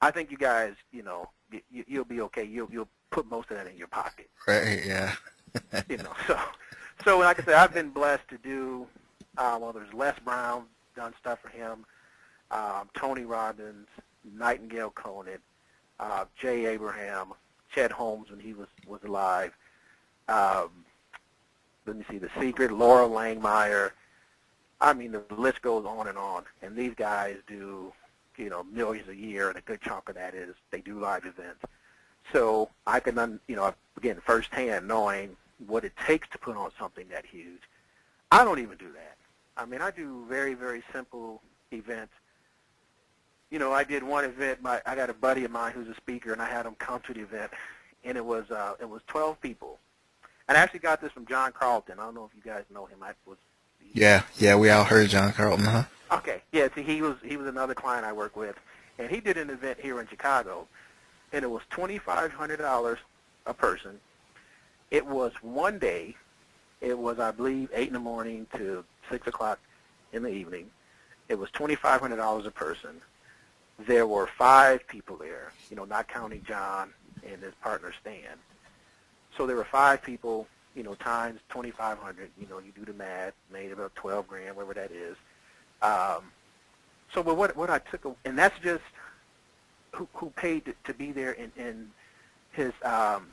I think you guys, you know, you, you'll be okay. You'll you'll put most of that in your pocket. Right. Yeah. you know, so so like I said, I've been blessed to do. Uh, well, there's Les Brown done stuff for him, um, Tony Robbins, Nightingale Conant, uh, Jay Abraham, Chet Holmes when he was was alive. Um, let me see, The Secret, Loral Langemeier. I mean, the list goes on and on. And these guys do, you know, millions a year, and a good chunk of that is they do live events. So I can, you know, again, firsthand knowing what it takes to put on something that huge. I don't even do that. I mean, I do very, very simple events. You know, I did one event. My I got a buddy of mine who's a speaker, and I had him come to the event, and it was uh, it was 12 people, and I actually got this from John Carlton. I don't know if you guys know him. I was. Yeah, yeah, we all heard John Carlton, huh? Okay, yeah. See, he was he was another client I work with, and he did an event here in Chicago, and it was twenty five hundred dollars a person. It was one day. It was, I believe, eight in the morning to six o'clock in the evening. It was twenty five hundred dollars a person. There were five people there, you know, not counting John and his partner Stan. So there were five people, you know, times 2,500. You know, you do the math, made about 12 grand, whatever that is. Um, so, but what what I took, and that's just who who paid to, to be there in in his um,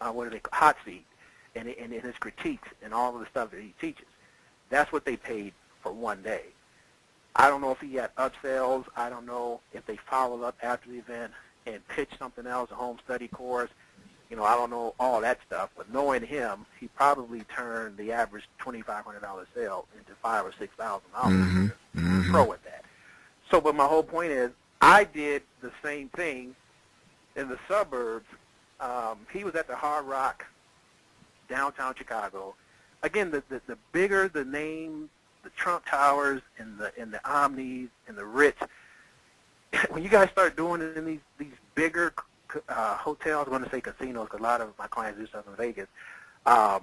uh, what are they hot seat, and and in his critiques and all of the stuff that he teaches. That's what they paid for one day. I don't know if he had upsells. I don't know if they followed up after the event and pitched something else, a home study course you know, I don't know all that stuff, but knowing him, he probably turned the average twenty-five hundred dollar sale into five or six thousand dollars. Mm-hmm. Mm-hmm. Pro at that. So, but my whole point is, I did the same thing in the suburbs. Um, he was at the Hard Rock, downtown Chicago. Again, the, the the bigger the name, the Trump Towers and the and the Omnis and the Ritz. (coughs) When you guys start doing it in these these bigger uh, hotels, I'm going to say casinos because a lot of my clients do stuff in Vegas, um,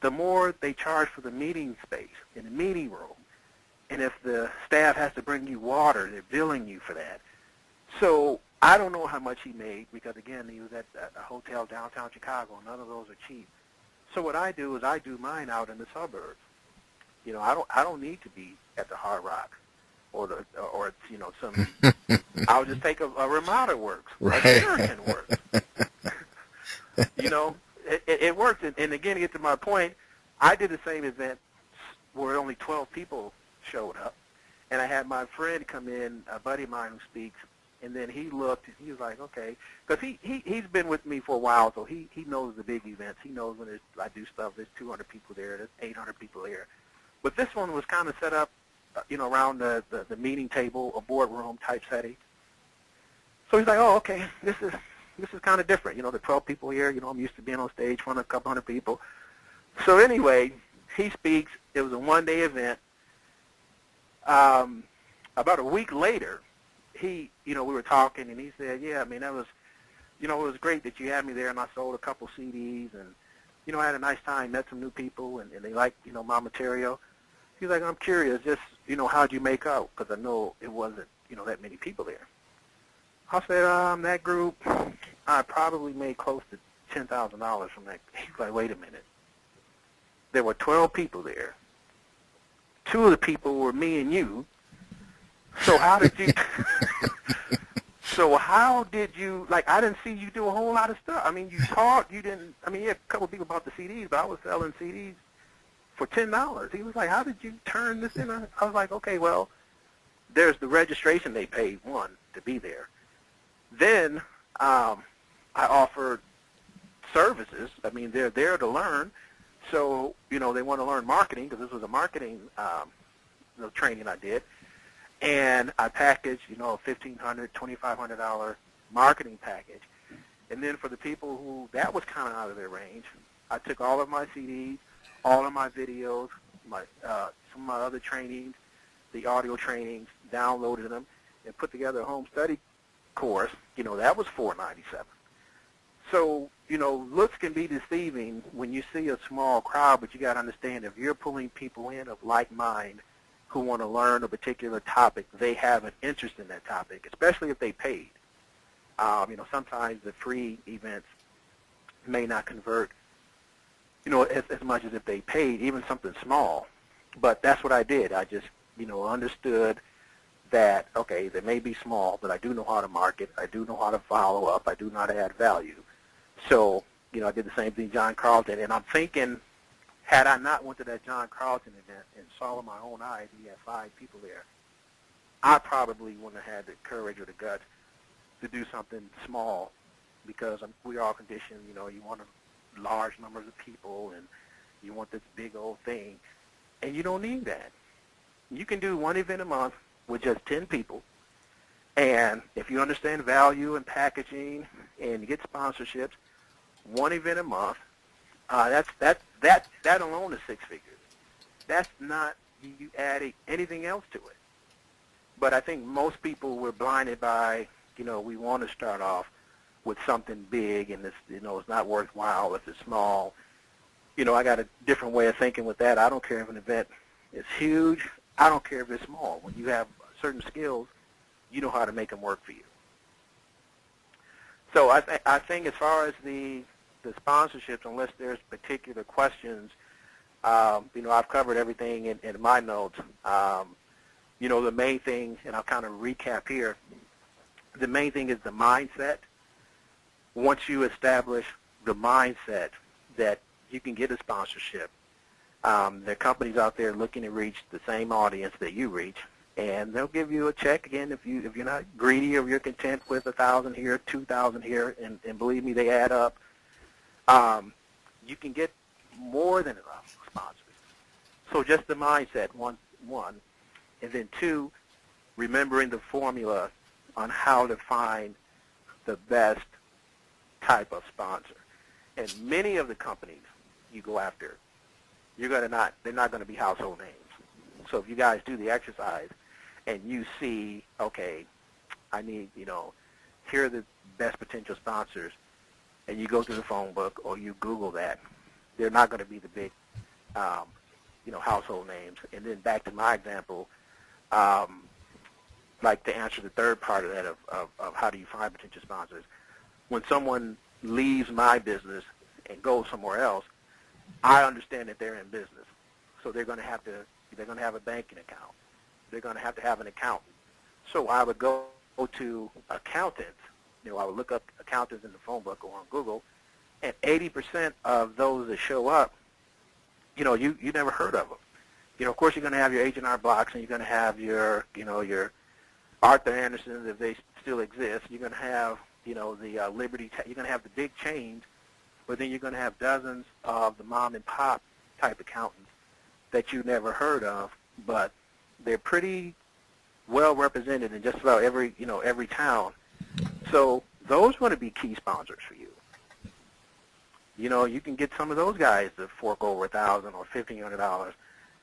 the more they charge for the meeting space in the meeting room. And if the staff has to bring you water, they're billing you for that. So I don't know how much he made because again he was at a hotel downtown Chicago. None of those are cheap. So what I do is I do mine out in the suburbs. You know, I don't I don't need to be at the Hard Rock or the or you know some. (laughs) I'll just take a, a Ramada works, right. a Sheraton works. (laughs) you know, it, it, it works. And, and again, to get to my point, I did the same event where only 12 people showed up, and I had my friend come in, a buddy of mine who speaks, and then he looked, and he was like, okay, because he, he, he's been with me for a while, so he, he knows the big events. He knows when there's, I do stuff, there's 200 people there, there's 800 people there. But this one was kind of set up, uh, you know, around the, the, the meeting table, a boardroom type setting. So he's like, oh, okay, this is this is kind of different. You know, the 12 people here, you know, I'm used to being on stage in front of a couple hundred people. So anyway, he speaks. It was a one-day event. Um, about a week later, he, you know, we were talking, and he said, "Yeah, I mean, that was, you know, it was great that you had me there, and I sold a couple CDs, and, you know, I had a nice time, met some new people, and, and they liked, you know, my material." He's like, "I'm curious, just, you know, how'd you make out? Because I know it wasn't, you know, that many people there." I said, um, that group, I probably made close to ten thousand dollars from that. He's like, wait a minute. There were twelve people there. Two of the people were me and you. So how did you? (laughs) so how did you? Like, I didn't see you do a whole lot of stuff. I mean, you taught. You didn't. I mean, yeah, a couple of people bought the CDs, but I was selling CDs for ten dollars. He was like, "How did you turn this in?" I was like, "Okay, well, there's the registration they paid one to be there. Then um, I offered services. I mean, they're there to learn. So, you know, they want to learn marketing because this was a marketing um, you know, training I did. And I packaged, you know, a $1,500, $2,500 marketing package. And then for the people who that was kind of out of their range, I took all of my CDs, all of my videos, my uh, some of my other trainings, the audio trainings, downloaded them, and put together a home study course. You know, that was 497 so, you know, looks can be deceiving when you see a small crowd, but you got to understand if you're pulling people in of like mind who want to learn a particular topic, they have an interest in that topic, especially if they paid. Um, you know, sometimes the free events may not convert, you know, as, as much as if they paid, even something small. But that's what I did. I just, you know, understood that, okay, they may be small, but I do know how to market. I do know how to follow up. I do know how to add value. So, you know, I did the same thing John Carlton, and I'm thinking, had I not went to that John Carlton event and saw with my own eyes he had five people there, I probably wouldn't have had the courage or the guts to do something small because we are all conditioned, you know, you want a large numbers of people and you want this big old thing, and you don't need that. You can do one event a month with just 10 people, and if you understand value and packaging and you get sponsorships, one event a month. Uh, that's that that that alone is six figures. That's not you adding anything else to it. But I think most people were blinded by you know we want to start off with something big and it's you know it's not worthwhile if it's small. You know I got a different way of thinking with that. I don't care if an event is huge. I don't care if it's small. When you have certain skills, you know how to make them work for you. So I, th- I think as far as the the sponsorships, unless there's particular questions, um, you know, I've covered everything in, in my notes. Um, you know, the main thing, and I'll kind of recap here, the main thing is the mindset. Once you establish the mindset that you can get a sponsorship, um, there are companies out there looking to reach the same audience that you reach, and they'll give you a check again if you if you're not greedy or you're content with a thousand here, two thousand here, and, and believe me, they add up um, you can get more than enough sponsors. So just the mindset, one, one, and then two, remembering the formula on how to find the best type of sponsor. And many of the companies you go after, you're going to not, they're not going to be household names. So if you guys do the exercise and you see, okay, I need, you know, here are the best potential sponsors, and you go to the phone book or you Google that, they're not going to be the big, um, you know, household names. And then back to my example, um, like to answer the third part of that of, of, of how do you find potential sponsors, when someone leaves my business and goes somewhere else, I understand that they're in business. So they're going to have to, they're going to have a banking account. They're going to have to have an accountant. So I would go to accountants. You know, I would look up accountants in the phone book or on Google, and 80% of those that show up, you know, you, you never heard of them. You know, of course, you're going to have your H&R Blocks, and you're going to have your, you know, your Arthur Andersons if they still exist. You're going to have, you know, the uh, Liberty. You're going to have the big chains, but then you're going to have dozens of the mom and pop type accountants that you never heard of, but they're pretty well represented in just about every, you know, every town. So those want to be key sponsors for you. You know, you can get some of those guys to fork over a thousand or fifteen hundred dollars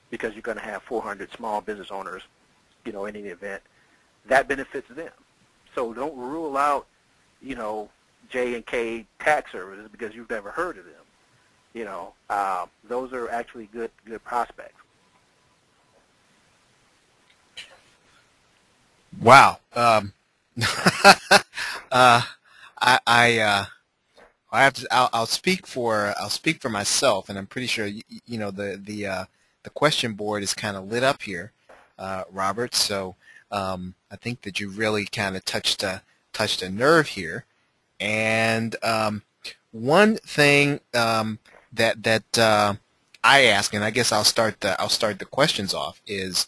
because you're going to have 400 small business owners, you know, in any event. That benefits them. So don't rule out, you know, J and K tax services because you've never heard of them. You know, uh, those are actually good good prospects. Wow. Um, (laughs) uh, I, I, uh, I have to. I'll, I'll, speak for. I'll speak for myself, and I'm pretty sure you, you know the the uh, the question board is kind of lit up here, uh, Robert. So um, I think that you really kind of touched a touched a nerve here. And um, one thing um, that that uh, I ask, and I guess I'll start the I'll start the questions off is,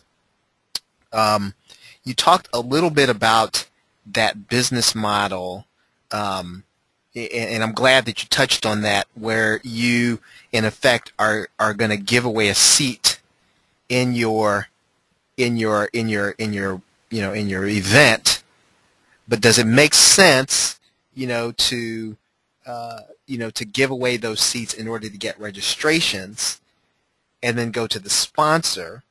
um, you talked a little bit about that business model, um, and I'm glad that you touched on that, where you in effect are are going to give away a seat in your in your in your in your you know in your event, but does it make sense, you know, to uh, you know, to give away those seats in order to get registrations and then go to the sponsor?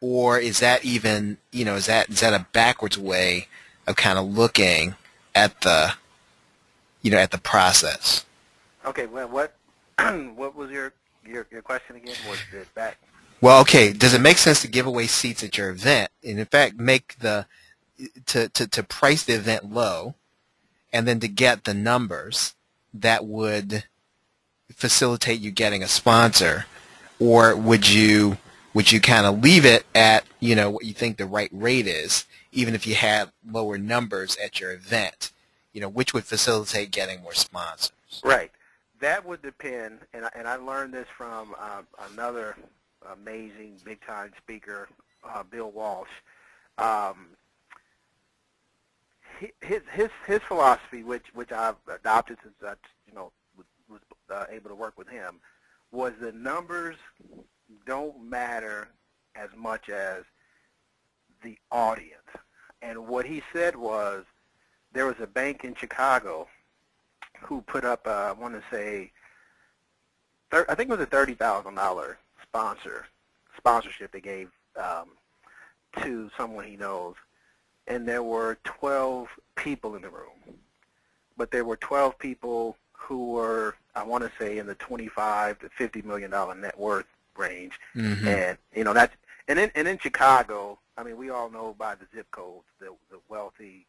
Or is that even, you know, is that is that a backwards way of kind of looking at the, you know, at the process? Okay, well, what (clears throat) what was your your, your question again? Was it back? Well, okay. Does it make sense to give away seats at your event, and in fact, make the to to to price the event low, and then to get the numbers that would facilitate you getting a sponsor, or would you would you kind of leave it at you know what you think the right rate is, even if you had lower numbers at your event? You know, which would facilitate getting more sponsors? Right. That would depend, and I, and I learned this from uh, another amazing big time speaker, uh, Bill Walsh. Um, his his his philosophy, which which I've adopted since I you know was, uh, able to work with him, was the numbers don't matter as much as the audience. And what he said was there was a bank in Chicago who put up, uh, I want to say, I think it was a thirty thousand dollar sponsor sponsorship they gave um, to someone he knows and there were 12 people in the room. But there were 12 people who were, I want to say, in the 25 to 50 million dollar net worth range. Mm-hmm. And you know that's and in and in Chicago, I mean, we all know by the zip codes the the wealthy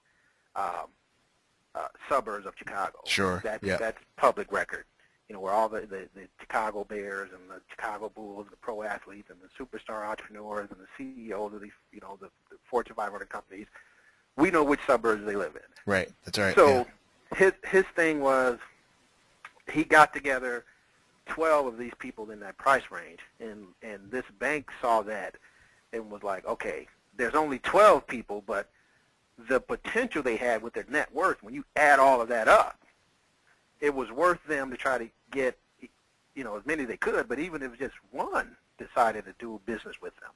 um, uh, suburbs of Chicago. Sure. That's yeah. that's public record. You know, where all the, the, the Chicago Bears and the Chicago Bulls, the pro athletes and the superstar entrepreneurs and the CEOs of these, you know, the, the Fortune 500 companies, we know which suburbs they live in. Right. That's right. So yeah. his his thing was he got together 12 of these people in that price range, and and this bank saw that and was like, okay, there's only 12 people, but the potential they had with their net worth, when you add all of that up, it was worth them to try to get, you know, as many as they could. But even if just one decided to do business with them,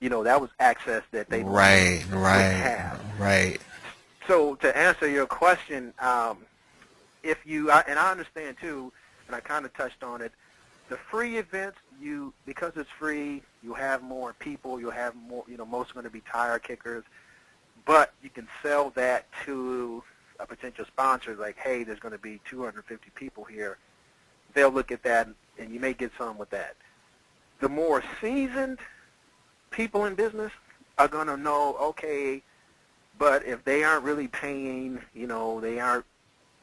you know, that was access that they right, right, have. right. So to answer your question, um, if you and I understand too, and I kind of touched on it, the free events you because it's free, you have more people, you have more, you know, most are going to be tire kickers, but you can sell that to a potential sponsor like, hey, there's going to be 250 people here. They'll look at that, and you may get some with that. The more seasoned people in business are going to know, okay, But if they aren't really paying, you know, they aren't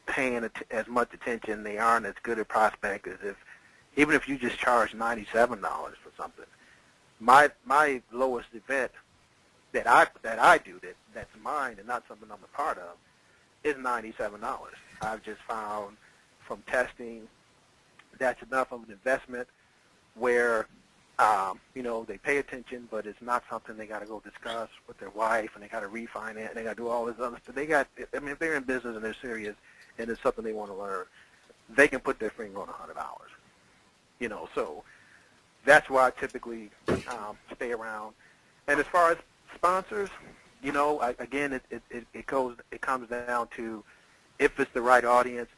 paying as much attention, they aren't as good a prospect as if, even if you just charge $97 for something. My my lowest event that I that I do that that's mine and not something I'm a part of is $97. I've just found from testing that's enough of an investment where um, you know, they pay attention, but it's not something they got to go discuss with their wife, and they got to refinance, and they got to do all this other stuff. They got, I mean, if they're in business and they're serious, and it's something they want to learn, they can put their finger on a hundred dollars. You know, so that's why I typically um, stay around. And as far as sponsors, you know, I, again, it, it, it goes, it comes down to if it's the right audience.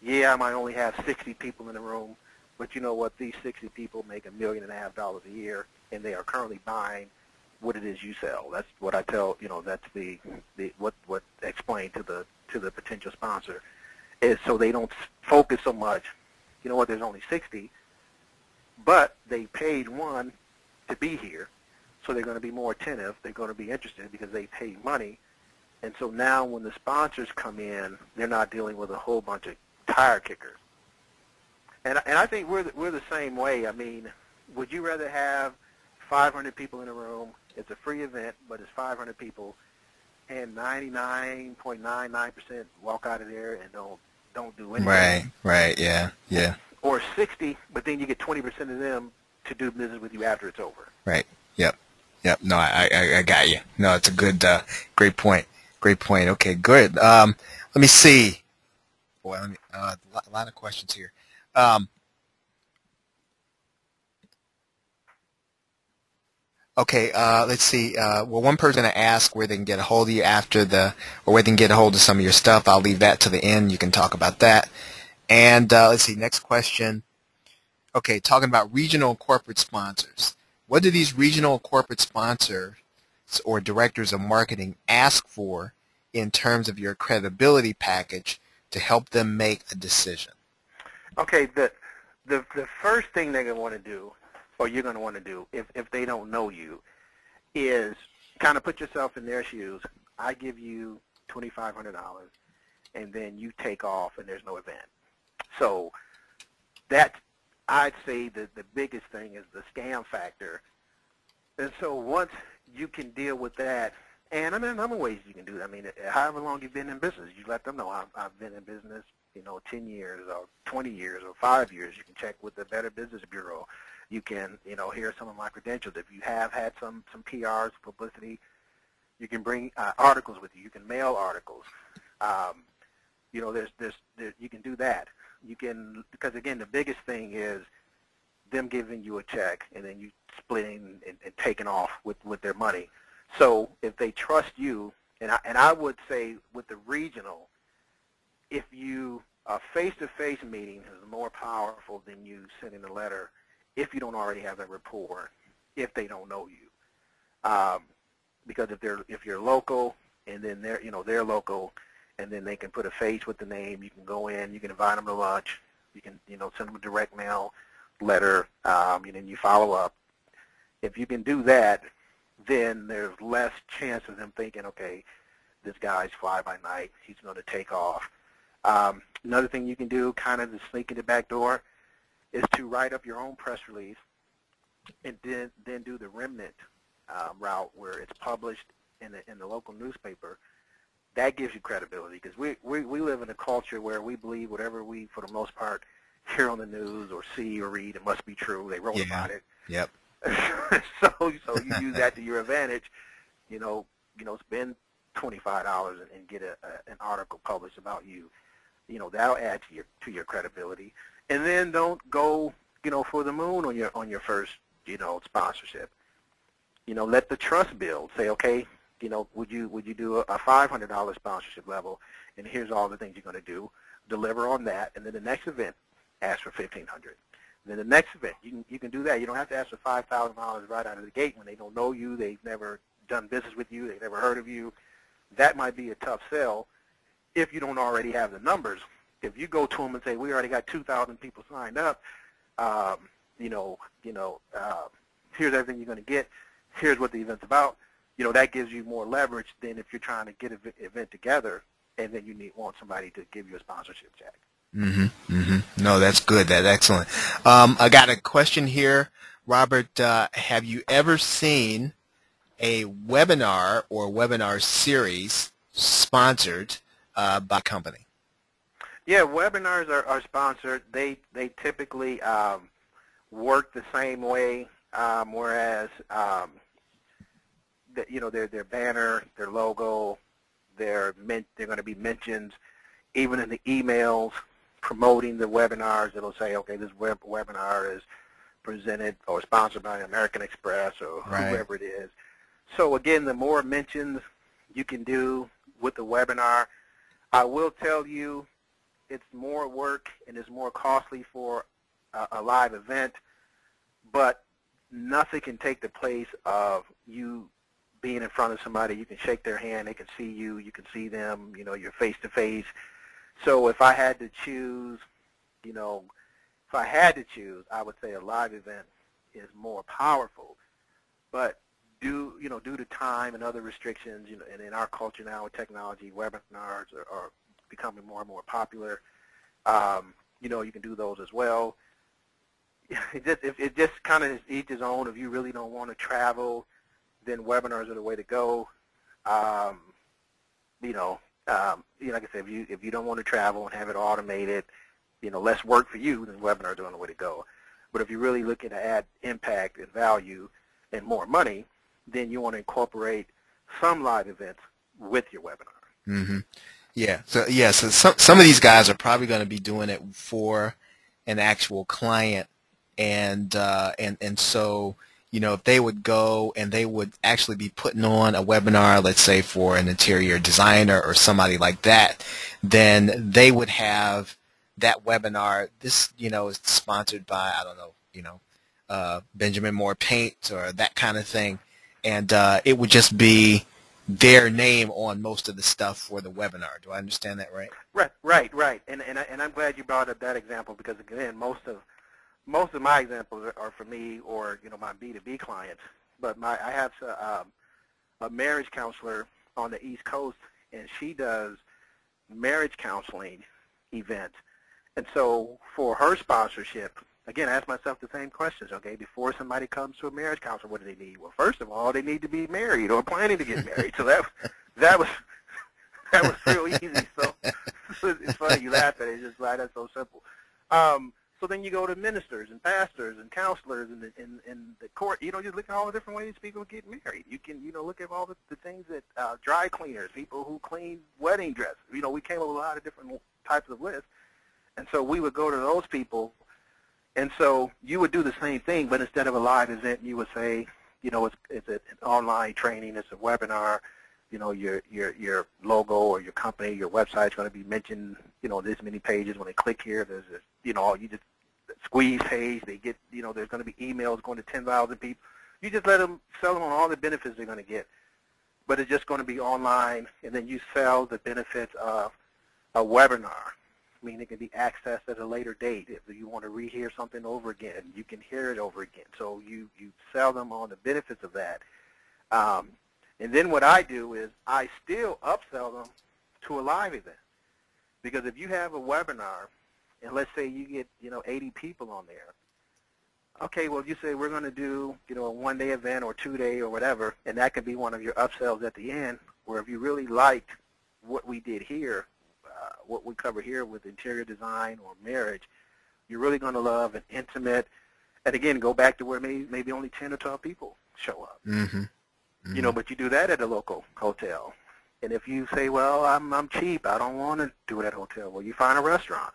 Yeah, I might only have 60 people in the room, but you know what? These 60 people make a million and a half dollars a year, and they are currently buying what it is you sell. That's what I tell. You know, that's the, the what what explained to the to the potential sponsor is so they don't focus so much. You know what? There's only 60, but they paid one to be here, so they're going to be more attentive. They're going to be interested because they pay money. And so now when the sponsors come in, they're not dealing with a whole bunch of tire kickers and and I think we're the, we're the same way. I mean, would you rather have 500 people in a room? It's a free event, but it's 500 people, and 99.99% walk out of there and don't don't do anything. Right, right, yeah, yeah. Or 60, but then you get 20% of them to do business with you after it's over. Right. Yep. Yep. No, I I, I got you. No, it's a good, uh, great point. Great point. Okay, good. Um, let me see. Boy, let me, uh, a lot of questions here. Um, okay, uh, let's see. Uh, well, one person to ask where they can get a hold of you after the, or where they can get a hold of some of your stuff. I'll leave that to the end. You can talk about that. And uh, let's see, next question. Okay, talking about regional corporate sponsors. What do these regional corporate sponsors or directors of marketing ask for in terms of your credibility package to help them make a decision? Okay, the the the first thing they're going to want to do, or you're going to want to do, if if they don't know you, is kind of put yourself in their shoes. I give you twenty five hundred dollars, and then you take off, and there's no event. So that I'd say the the biggest thing is the scam factor. And so once you can deal with that, and I mean, of ways you can do that. I mean, however long you've been in business, you let them know I've, I've been in business you know, 10 years or 20 years or five years. You can check with the Better Business Bureau. You can, you know, hear some of my credentials. If you have had some some PRs, publicity, you can bring uh, articles with you. You can mail articles. Um, you know, there's, there's, there, you can do that. You can, because again, the biggest thing is them giving you a check and then you splitting and, and taking off with, with their money. So if they trust you, and I, and I would say with the regional, if you a face-to-face meeting is more powerful than you sending a letter if you don't already have that rapport, if they don't know you. Um, because if they're if you're local and then they're you know they're local and then they can put a face with the name, you can go in, you can invite them to lunch, you can you know send them a direct mail letter, um, and then you follow up. If you can do that, then there's less chance of them thinking, okay, this guy's fly by night, he's going to take off um, another thing you can do, kind of to sneak in the back door, is to write up your own press release and then, then do the remnant um, route where it's published in the, in the local newspaper. That gives you credibility because we, we, we live in a culture where we believe whatever we, for the most part, hear on the news or see or read, it must be true. They wrote yeah. about it. Yep. (laughs) so so you use that to your advantage. You know, you know, spend twenty five dollars and, and get a, a, an article published about you you know that'll add to your to your credibility. And then don't go you know for the moon on your on your first you know sponsorship. You know let the trust build. Say okay, you know would you would you do a, a $500 sponsorship level, and here's all the things you're going to do. Deliver on that, and then the next event ask for 1500 then the next event, you can, you can do that. You don't have to ask for $5,000 right out of the gate when they don't know you, they've never done business with you, they've never heard of you. That might be a tough sell if you don't already have the numbers. If you go to them and say, we already got 2,000 people signed up, um, you know, you know, uh, here's everything you're going to get, here's what the event's about, you know, that gives you more leverage than if you're trying to get an event together and then you need want somebody to give you a sponsorship check. Mm-hmm. Mm-hmm. No, that's good. That's excellent. Um, I got a question here, Robert. Uh, have you ever seen a webinar or webinar series sponsored uh, by company? Yeah, webinars are, are sponsored. They they typically um, work the same way, um, whereas um, the, you know their their banner, their logo, their men, they're going to be mentioned even in the emails promoting the webinars. It'll say, okay, this web webinar is presented or sponsored by American Express or right. whoever it is. So again, the more mentions you can do with the webinar, I will tell you it's more work and it's more costly for a, a live event, but nothing can take the place of you being in front of somebody. You can shake their hand, they can see you, you can see them, you know, you're face to face. So if I had to choose, you know, if I had to choose, I would say a live event is more powerful. But due, you know, due to time and other restrictions, you know, and in our culture now with technology, webinars are, are becoming more and more popular. Um, you know, you can do those as well. (laughs) It just, it just kind of each his own. If you really don't want to travel, then webinars are the way to go. Um, you know, um, you know, like I said, if you if you don't want to travel and have it automated, you know, less work for you, then webinars are the way to go. But if you're really looking to add impact and value and more money, then you want to incorporate some live events with your webinar. Mm-hmm. Yeah. So yeah. So some some of these guys are probably going to be doing it for an actual client, and uh, and and so you know if they would go and they would actually be putting on a webinar, let's say for an interior designer or somebody like that, then they would have that webinar. This you know is sponsored by I don't know you know uh, Benjamin Moore Paint or that kind of thing, and uh, it would just be their name on most of the stuff for the webinar. Do I understand that right? Right, right, right. And and I, and I'm glad you brought up that example because again, most of most of my examples are, for me or you know my B2B clients. But my I have a, um, a marriage counselor on the East Coast, and she does marriage counseling events. And so for her sponsorship, again, I ask myself the same questions, okay? Before somebody comes to a marriage counselor, what do they need? Well, first of all, they need to be married or planning to get married. So that that was (laughs) that was real easy. So (laughs) it's funny you laugh at it. It's just like that's so simple. Um, so then you go to ministers and pastors and counselors and the, in, in the court. You know, you look at all the different ways people get married. You can, you know, look at all the, the things that uh, dry cleaners, people who clean wedding dresses. You know, we came up with a lot of different types of lists. And so we would go to those people and so you would do the same thing, but instead of a live event, you would say, you know, it's, it's an online training, it's a webinar, you know, your, your, your logo or your company, your website is going to be mentioned, you know, this many pages. When they click here, there's this, you know, you just squeeze page, they get, you know, there's going to be emails going to 10,000 people. You just let them sell them on all the benefits they're going to get. But it's just going to be online, and then you sell the benefits of a webinar I mean, it can be accessed at a later date. If you want to rehear something over again, you can hear it over again. So you, you sell them on the benefits of that. Um, and then what I do is I still upsell them to a live event. Because if you have a webinar, and let's say you get, you know, 80 people on there, okay, well, you say we're going to do, you know, a one-day event or two-day or whatever, and that could be one of your upsells at the end, where if you really liked what we did here, uh, what we cover here with interior design or marriage, you're really going to love an intimate, and again, go back to where maybe, maybe only 10 or 12 people show up. Mm-hmm. Mm-hmm. You know, mm-hmm. but you do that at a local hotel. And if you say, well, I'm, I'm cheap, I don't want to do it at a hotel, well, you find a restaurant.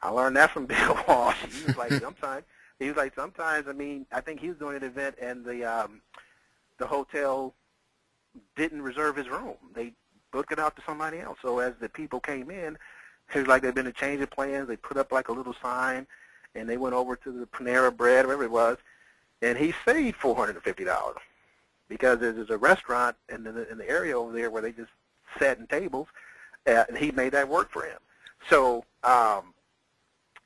I learned that from (laughs) Bill Walsh. He was like, sometimes, he was like, sometimes, I mean, I think he was doing an event and the, um, the hotel didn't reserve his room. They booked it out to somebody else. So as the people came in, it was like they've been a change of plans. They put up like a little sign and they went over to the Panera Bread, wherever it was, and he saved $450 because there's a restaurant in the in the area over there where they just sat in tables, uh, and he made that work for him. So, um,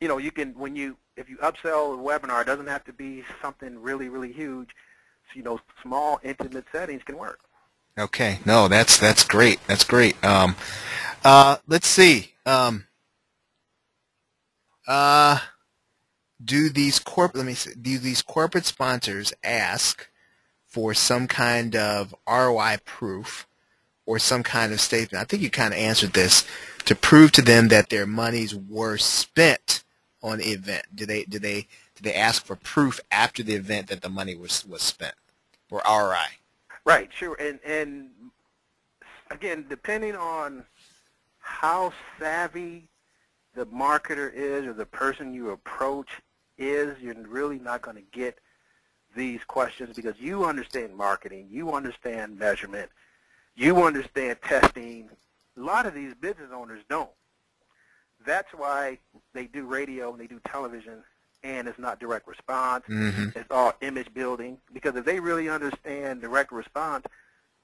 you know, you can when you if you upsell a webinar, it doesn't have to be something really really huge you know, small, intimate settings can work. Okay. No, that's that's great. That's great. Um, uh, let's see. Um, uh, do these corp let me see, do these corporate sponsors ask for some kind of ROI proof or some kind of statement? I think you kind of answered this to prove to them that their monies were spent on the event. Do they do they do they ask for proof after the event that the money was was spent or ROI? Right, sure, and and again, depending on how savvy the marketer is or the person you approach is, you're really not going to get these questions because you understand marketing, you understand measurement, you understand testing. A lot of these business owners don't. That's why they do radio and they do television and it's not direct response. Mm-hmm. It's all image building because if they really understand direct response,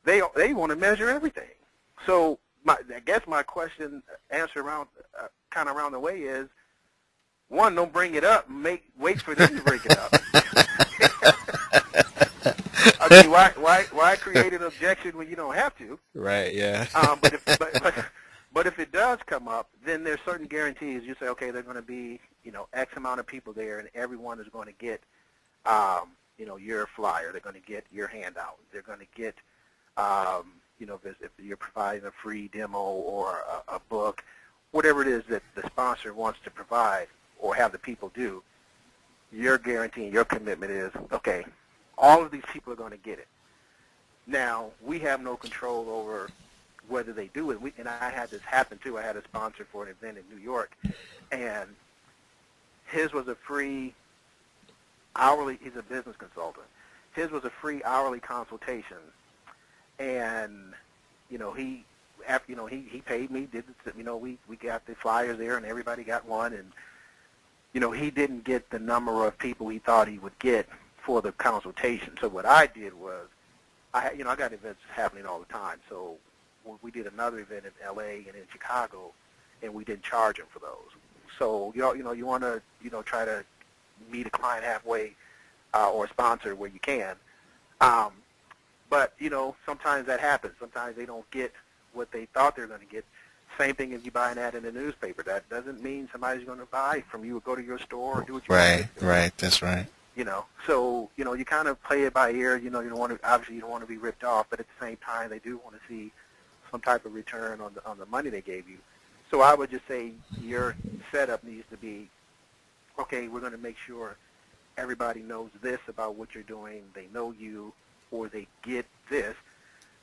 they they want to measure everything. So my, I guess my question answer around uh, kind of around the way is one, don't bring it up. Make wait for them to bring it up. (laughs) I mean, (laughs) why why why create an objection when you don't have to? Right. Yeah. Um, but, if, but, but (laughs) but if it does come up, then there's certain guarantees. You say, okay, they're going to be you know X amount of people there, and everyone is going to get um, you know your flyer. They're going to get your handout. They're going to get um, you know if, if you're providing a free demo or a, a book, whatever it is that the sponsor wants to provide or have the people do, your guarantee, your commitment is, okay, all of these people are going to get it. Now, we have no control over whether they do it. We, and I had this happen too. I had a sponsor for an event in New York, and his was a free hourly. He's a business consultant. His was a free hourly consultation, and you know he, after you know he he paid me. Did you know we we got the flyers there, and everybody got one, and you know, he didn't get the number of people he thought he would get for the consultation. So what I did was, I you know I got events happening all the time. So we did another event in L.A. and in Chicago, and we didn't charge them for those. So you know, you know, you want to you know try to meet a client halfway uh, or a sponsor where you can. Um, but you know, sometimes that happens. Sometimes they don't get what they thought they were going to get same thing if you buy an ad in the newspaper. That doesn't mean somebody's going to buy from you or go to your store or do what you right, want to Right, That's right. You know, so you know you kind of play it by ear. You know, you don't want to obviously you don't want to be ripped off, but at the same time they do want to see some type of return on the on the money they gave you. So I would just say your setup needs to be okay. We're going to make sure everybody knows this about what you're doing. They know you, or they get this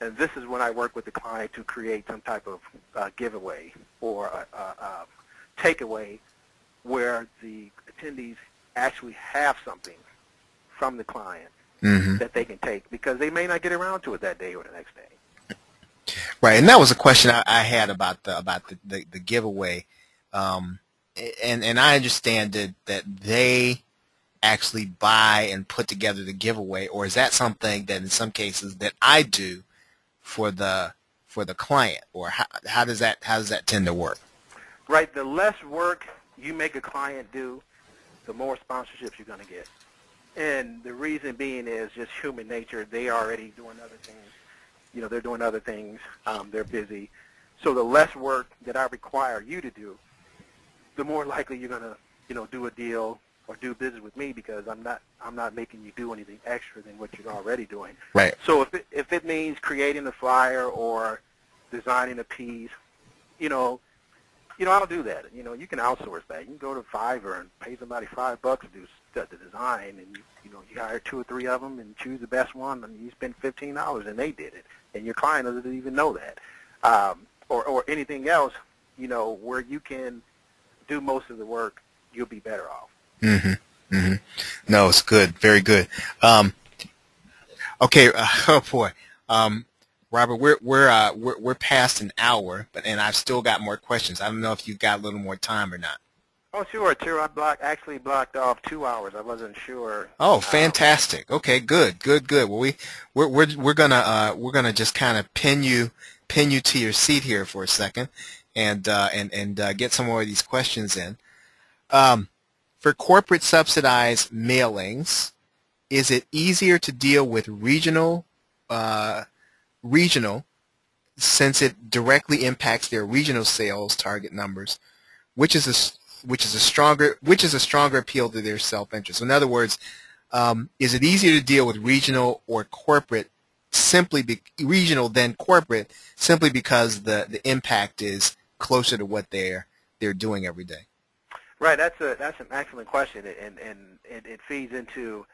and this is when I work with the client to create some type of uh, giveaway or a, a, a takeaway where the attendees actually have something from the client mm-hmm. that they can take because they may not get around to it that day or the next day. Right, and that was a question I, I had about the about the, the, the giveaway, um, and and I understand that that they actually buy and put together the giveaway, or is that something that in some cases that I do for the for the client, or how, how does that how does that tend to work? Right. The less work you make a client do, the more sponsorships you're going to get. And the reason being is just human nature. They are already doing other things. You know, they're doing other things. Um, they're busy. So the less work that I require you to do, the more likely you're going to, you know, do a deal or do business with me because I'm not I'm not making you do anything extra than what you're already doing. Right. So if it, if it means creating a flyer or designing a piece, you know, you know I'll do that. You know, you can outsource that. You can go to Fiverr and pay somebody five bucks to do the design, and you, you know you hire two or three of them and choose the best one, and you spend fifteen dollars, and they did it, and your client doesn't even know that, um, or or anything else, you know, where you can do most of the work, you'll be better off. Mm-hmm. Mm-hmm. No, it's good. Very good. Um, okay. Uh, (laughs) oh boy. Um, Robert, we're we're uh, we're we're past an hour, but and I've still got more questions. I don't know if you've got a little more time or not. Oh, sure, sure. I blocked actually blocked off two hours. I wasn't sure. Oh, um, fantastic. Um, okay, good, good, good. Well, we we're we're we're gonna uh, we're gonna just kind of pin you pin you to your seat here for a second, and uh, and and uh, get some more of these questions in. Um, for corporate subsidized mailings, is it easier to deal with regional, uh, regional, since it directly impacts their regional sales target numbers, which is a which is a stronger which is a stronger appeal to their self-interest. In other words, um, is it easier to deal with regional or corporate simply be, regional than corporate simply because the, the impact is closer to what they're they're doing every day? Right. That's a that's an excellent question, and and it, it feeds into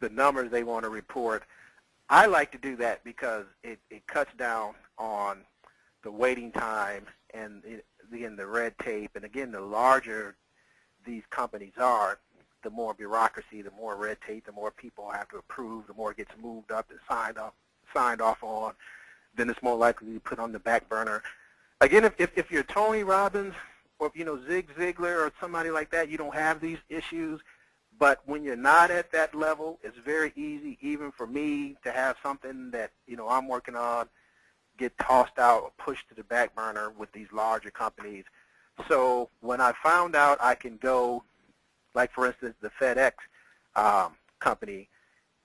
the numbers they want to report. I like to do that because it, it cuts down on the waiting time and it, again the red tape, and again the larger these companies are, the more bureaucracy, the more red tape, the more people have to approve, the more it gets moved up and signed off signed off on, then it's more likely to be put on the back burner. Again, if, if, if you're Tony Robbins or you know Zig Ziglar or somebody like that, you don't have these issues. But when you're not at that level, it's very easy, even for me, to have something that you know I'm working on get tossed out or pushed to the back burner with these larger companies. So when I found out I can go, like for instance, the FedEx um, company,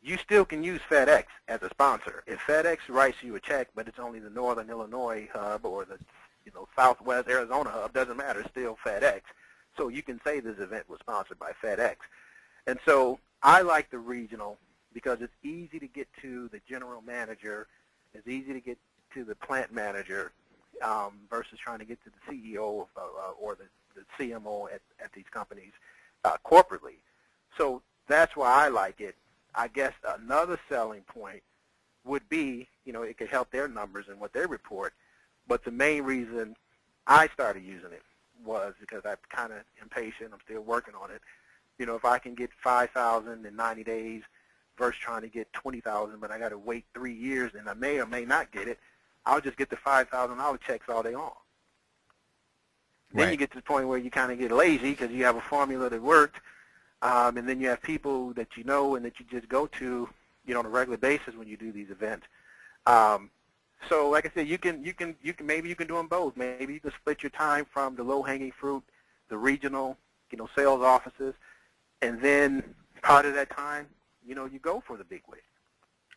you still can use FedEx as a sponsor. If FedEx writes you a check, but it's only the Northern Illinois hub or the you know Southwest Arizona hub, doesn't matter. It's still FedEx. So you can say this event was sponsored by FedEx. And so I like the regional because it's easy to get to the general manager. It's easy to get to the plant manager um, versus trying to get to the CEO of, uh, or the, the CMO at, at these companies uh, corporately. So that's why I like it. I guess another selling point would be, you know, it could help their numbers and what they report. But the main reason I started using it was because I'm kind of impatient. I'm still working on it. You know, if I can get 5,000 in 90 days versus trying to get 20,000, but I got to wait three years and I may or may not get it, I'll just get the $5,000 checks all day long. Then you get to the point where you kind of get lazy because you have a formula that worked, um, and then you have people that you know and that you just go to, you know, on a regular basis when you do these events. Um, so, like I said, you can you can you can maybe you can do them both. Maybe you can split your time from the low-hanging fruit, the regional, you know, sales offices, and then part of that time, you know, you go for the big win.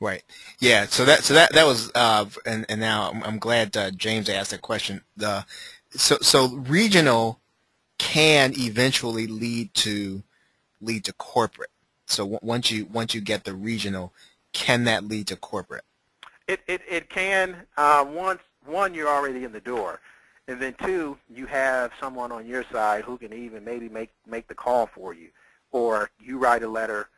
Right. Yeah. So that so that that was uh, and and now I'm, I'm glad uh, James asked that question. The so so regional can eventually lead to lead to corporate. So w- once you once you get the regional, can that lead to corporate? It it it can uh, once one you're already in the door, and then two you have someone on your side who can even maybe make make the call for you, or you write a letter,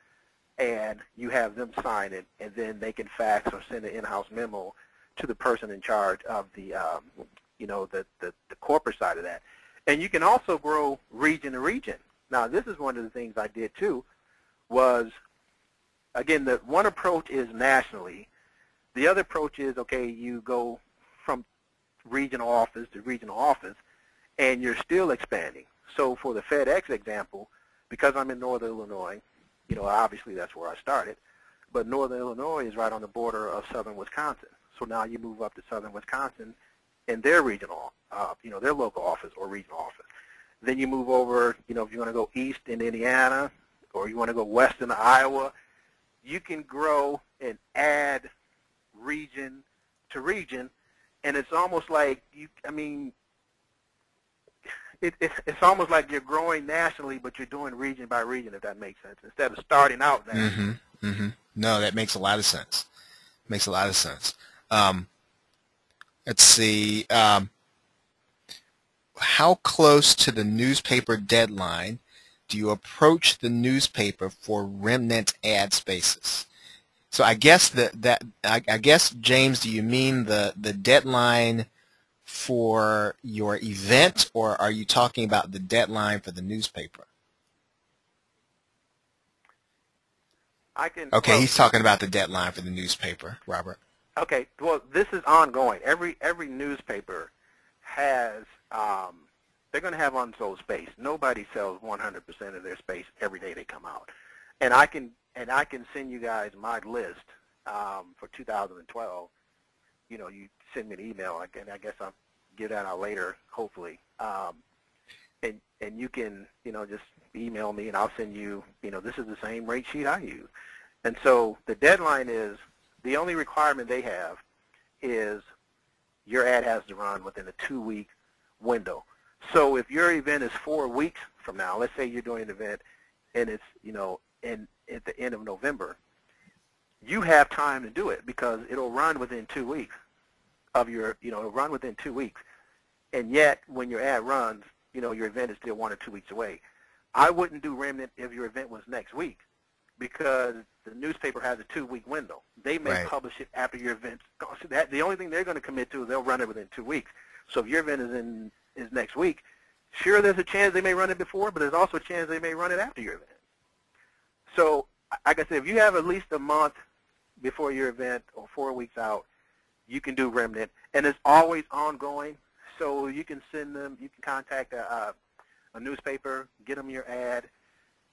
and you have them sign it, and then they can fax or send an in-house memo to the person in charge of the um, you know the, the the corporate side of that, and you can also grow region to region. Now this is one of the things I did too, was again the one approach is nationally the other approach is, okay, you go from regional office to regional office, and you're still expanding. So for the FedEx example, because I'm in Northern Illinois, you know, obviously that's where I started, but Northern Illinois is right on the border of Southern Wisconsin. So now you move up to Southern Wisconsin in their regional, uh, you know, their local office or regional office. Then you move over, you know, if you want to go east in Indiana or you want to go west in Iowa, you can grow and add region to region, and it's almost like you. I mean, it, it, it's almost like you're growing nationally, but you're doing region by region, if that makes sense. Instead of starting out there. Mm-hmm. Mm-hmm. No, that makes a lot of sense. Makes a lot of sense. Um, let's see. Um, how close to the newspaper deadline do you approach the newspaper for remnant ad spaces? So I guess that that I, I guess James, do you mean the the deadline for your event, or are you talking about the deadline for the newspaper? I can. Okay, well, he's talking about the deadline for the newspaper, Robert. Okay, well, this is ongoing. Every every newspaper has um, they're going to have unsold space. Nobody sells 100% of their space every day they come out, and I can and I can send you guys my list um, for 2012. You know, you send me an email, and I guess I'll give that out later, hopefully. Um, and and you can you know just email me, and I'll send you. You know, this is the same rate sheet I use. And so the deadline is, the only requirement they have is your ad has to run within a two-week window. So if your event is four weeks from now, let's say you're doing an event and it's, you know, in, at the end of November, you have time to do it because it'll run within two weeks of your, you know, run within two weeks. And yet, when your ad runs, you know, your event is still one or two weeks away. I wouldn't do remnant if your event was next week because the newspaper has a two-week window. They may Right. publish it after your event. So that the only thing they're going to commit to is they'll run it within two weeks. So if your event is in is next week, sure, there's a chance they may run it before, but there's also a chance they may run it after your event. So, like I said, if you have at least a month before your event or four weeks out, you can do remnant, and it's always ongoing. So you can send them, you can contact a, a, a newspaper, get them your ad,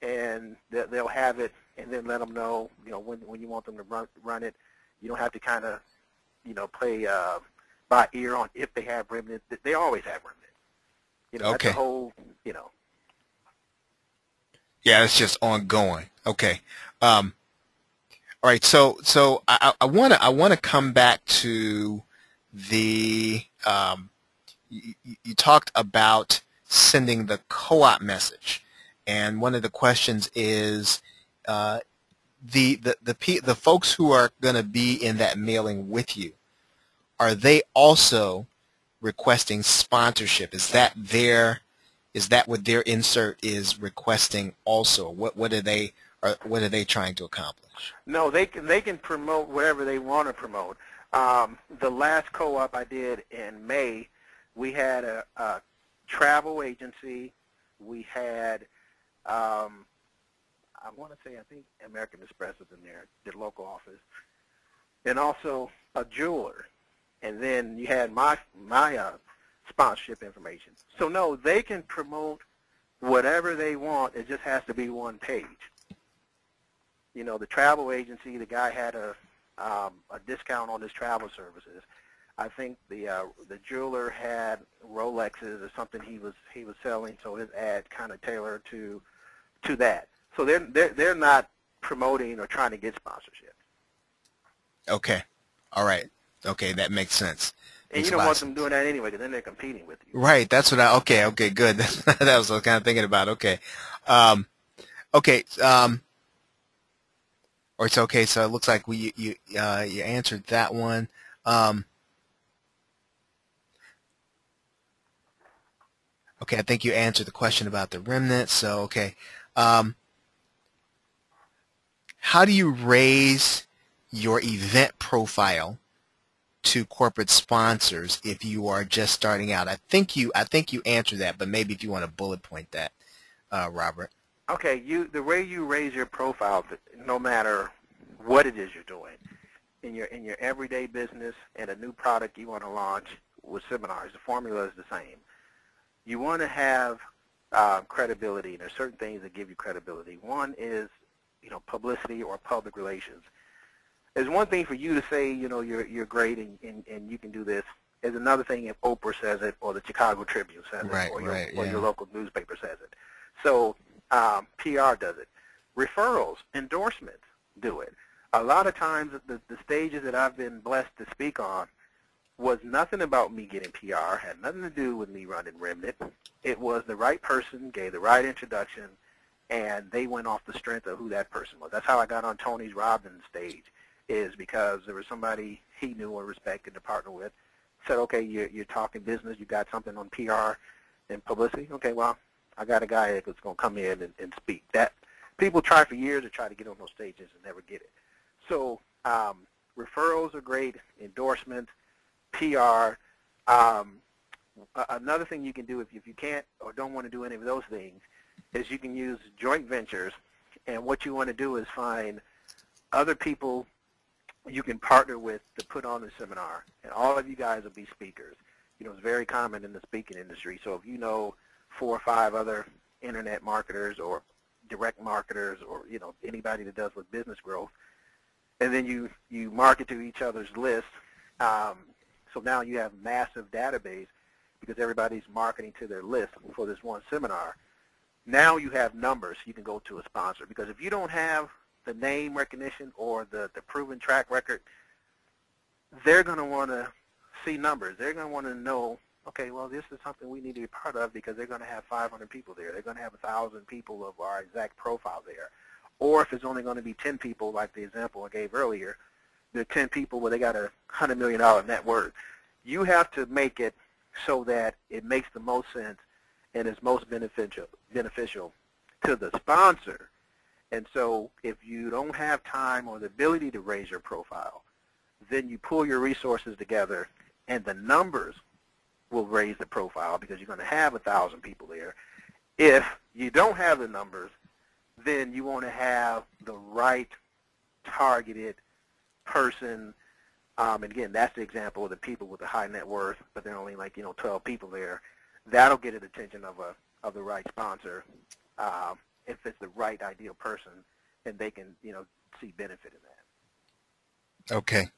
and they- they'll have it, and then let them know, you know, when when you want them to run run it. You don't have to kind of, you know, play uh, by ear on if they have remnant. They always have remnant. You know, Okay. that's the whole, you know. Yeah, it's just ongoing. Okay. Um, all right. So, so I, want to I want to come back to the um, you, you talked about sending the co-op message, and one of the questions is uh, the the the the folks who are going to be in that mailing with you. Are they also requesting sponsorship? Is that their is that what their insert is requesting also? What what are they are what are they trying to accomplish? No, they can they can promote whatever they want to promote. Um, the last co-op I did in May, we had a, a travel agency. We had, um, I want to say, I think American Express is in there, the local office, and also a jeweler. And then you had my my uh, sponsorship information. So no, they can promote whatever they want. It just has to be one page you know, the travel agency, the guy had a um, a discount on his travel services. I think the uh, the jeweler had Rolexes or something he was he was selling, so his ad kind of tailored to to that. So they're they're they're not promoting or trying to get sponsorship, Okay, all right, okay, that makes sense. and Makes you don't want them doing that anyway, because then they're competing with you. Right, that's what I. Okay, okay, good. (laughs) that was what I was kind of thinking about. Okay, um, okay, um, or it's okay. So it looks like we you uh, you answered that one. Um, okay, I think you answered the question about the remnant. So okay, um, how do you raise your event profile to corporate sponsors if you are just starting out? I think you I think you answered that, but maybe if you want to bullet point that, uh, Robert. Okay, you the way you raise your profile, no matter what it is you're doing, in your in your everyday business and a new product you want to launch with seminars, the formula is the same. You want to have uh, credibility, and there's certain things that give you credibility. One is, you know, publicity or public relations. There's one thing for you to say, you know, you're you're great and, and, and you can do this. There's another thing if Oprah says it or the Chicago Tribune says Right, it or, your, right, or yeah. your local newspaper says it. So um, PR does it. Referrals, endorsements do it. A lot of times the, the stages that I've been blessed to speak on was nothing about me getting PR, had nothing to do with me running Remnant. It was the right person, gave the right introduction, and they went off the strength of who that person was. That's how I got on Tony's Robbins stage, is because there was somebody he knew or respected to partner with, said, okay, you're, you're talking business, you got something on PR and publicity. Okay, well, I got a guy that's going to come in and, and speak. That people try for years to try to get on those stages and never get it. So um, referrals are great, endorsements, PR. Um, another thing you can do if, if you can't or don't want to do any of those things is you can use joint ventures. And what you want to do is find other people you can partner with to put on the seminar. And all of you guys will be speakers. You know, it's very common in the speaking industry. So if you know four or five other internet marketers or direct marketers or, you know, anybody that does with business growth, and then you, you market to each other's list. Um, so now you have massive database because everybody's marketing to their list for this one seminar. Now you have numbers you can go to a sponsor because if you don't have the name recognition or the, the proven track record, they're going to want to see numbers. They're going to want to know, okay, well, this is something we need to be part of because they're going to have 500 people there. They're going to have 1,000 people of our exact profile there. Or if it's only going to be 10 people, like the example I gave earlier, are 10 people where they got a $100 million net worth. You have to make it so that it makes the most sense and is most beneficial, beneficial to the sponsor. And so if you don't have time or the ability to raise your profile, then you pull your resources together and the numbers will raise the profile because you're going to have a thousand people there. If you don't have the numbers, then you want to have the right targeted person. Um, and again, that's the example of the people with the high net worth, but there are only like you know 12 people there. That'll get the attention of a of the right sponsor um, if it's the right ideal person, and they can you know see benefit in that. Okay.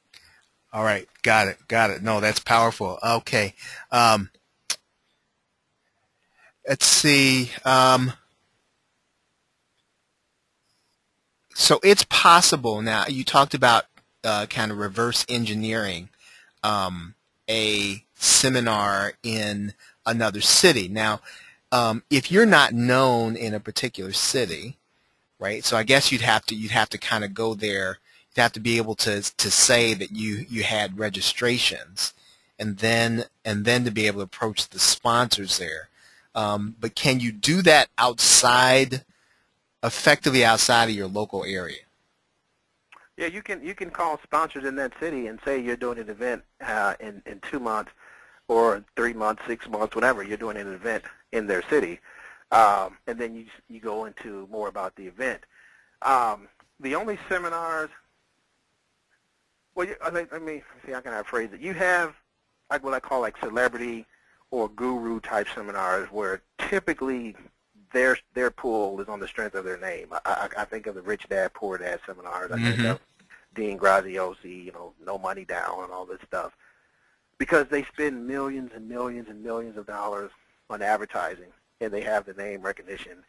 All right, got it, got it. No, that's powerful. Okay, um, let's see. Um, so it's possible now. You talked about uh, kind of reverse engineering um, a seminar in another city. Now, um, if you're not known in a particular city, right? So I guess you'd have to you'd have to kind of go there you have to be able to to say that you you had registrations, and then and then to be able to approach the sponsors there. Um, but can you do that outside, effectively outside of your local area? Yeah, you can you can call sponsors in that city and say you're doing an event uh, in in two months, or three months, six months, whatever. You're doing an event in their city, um, and then you you go into more about the event. Um, the only seminars well, you, let me see how can I phrase it. You have like what I call like celebrity or guru type seminars where typically their their pool is on the strength of their name. I, I, I think of the Rich Dad Poor Dad seminars. I mm-hmm. think of Dean Graziosi, you know, No Money Down and all this stuff, because they spend millions and millions and millions of dollars on advertising, and they have the name recognition.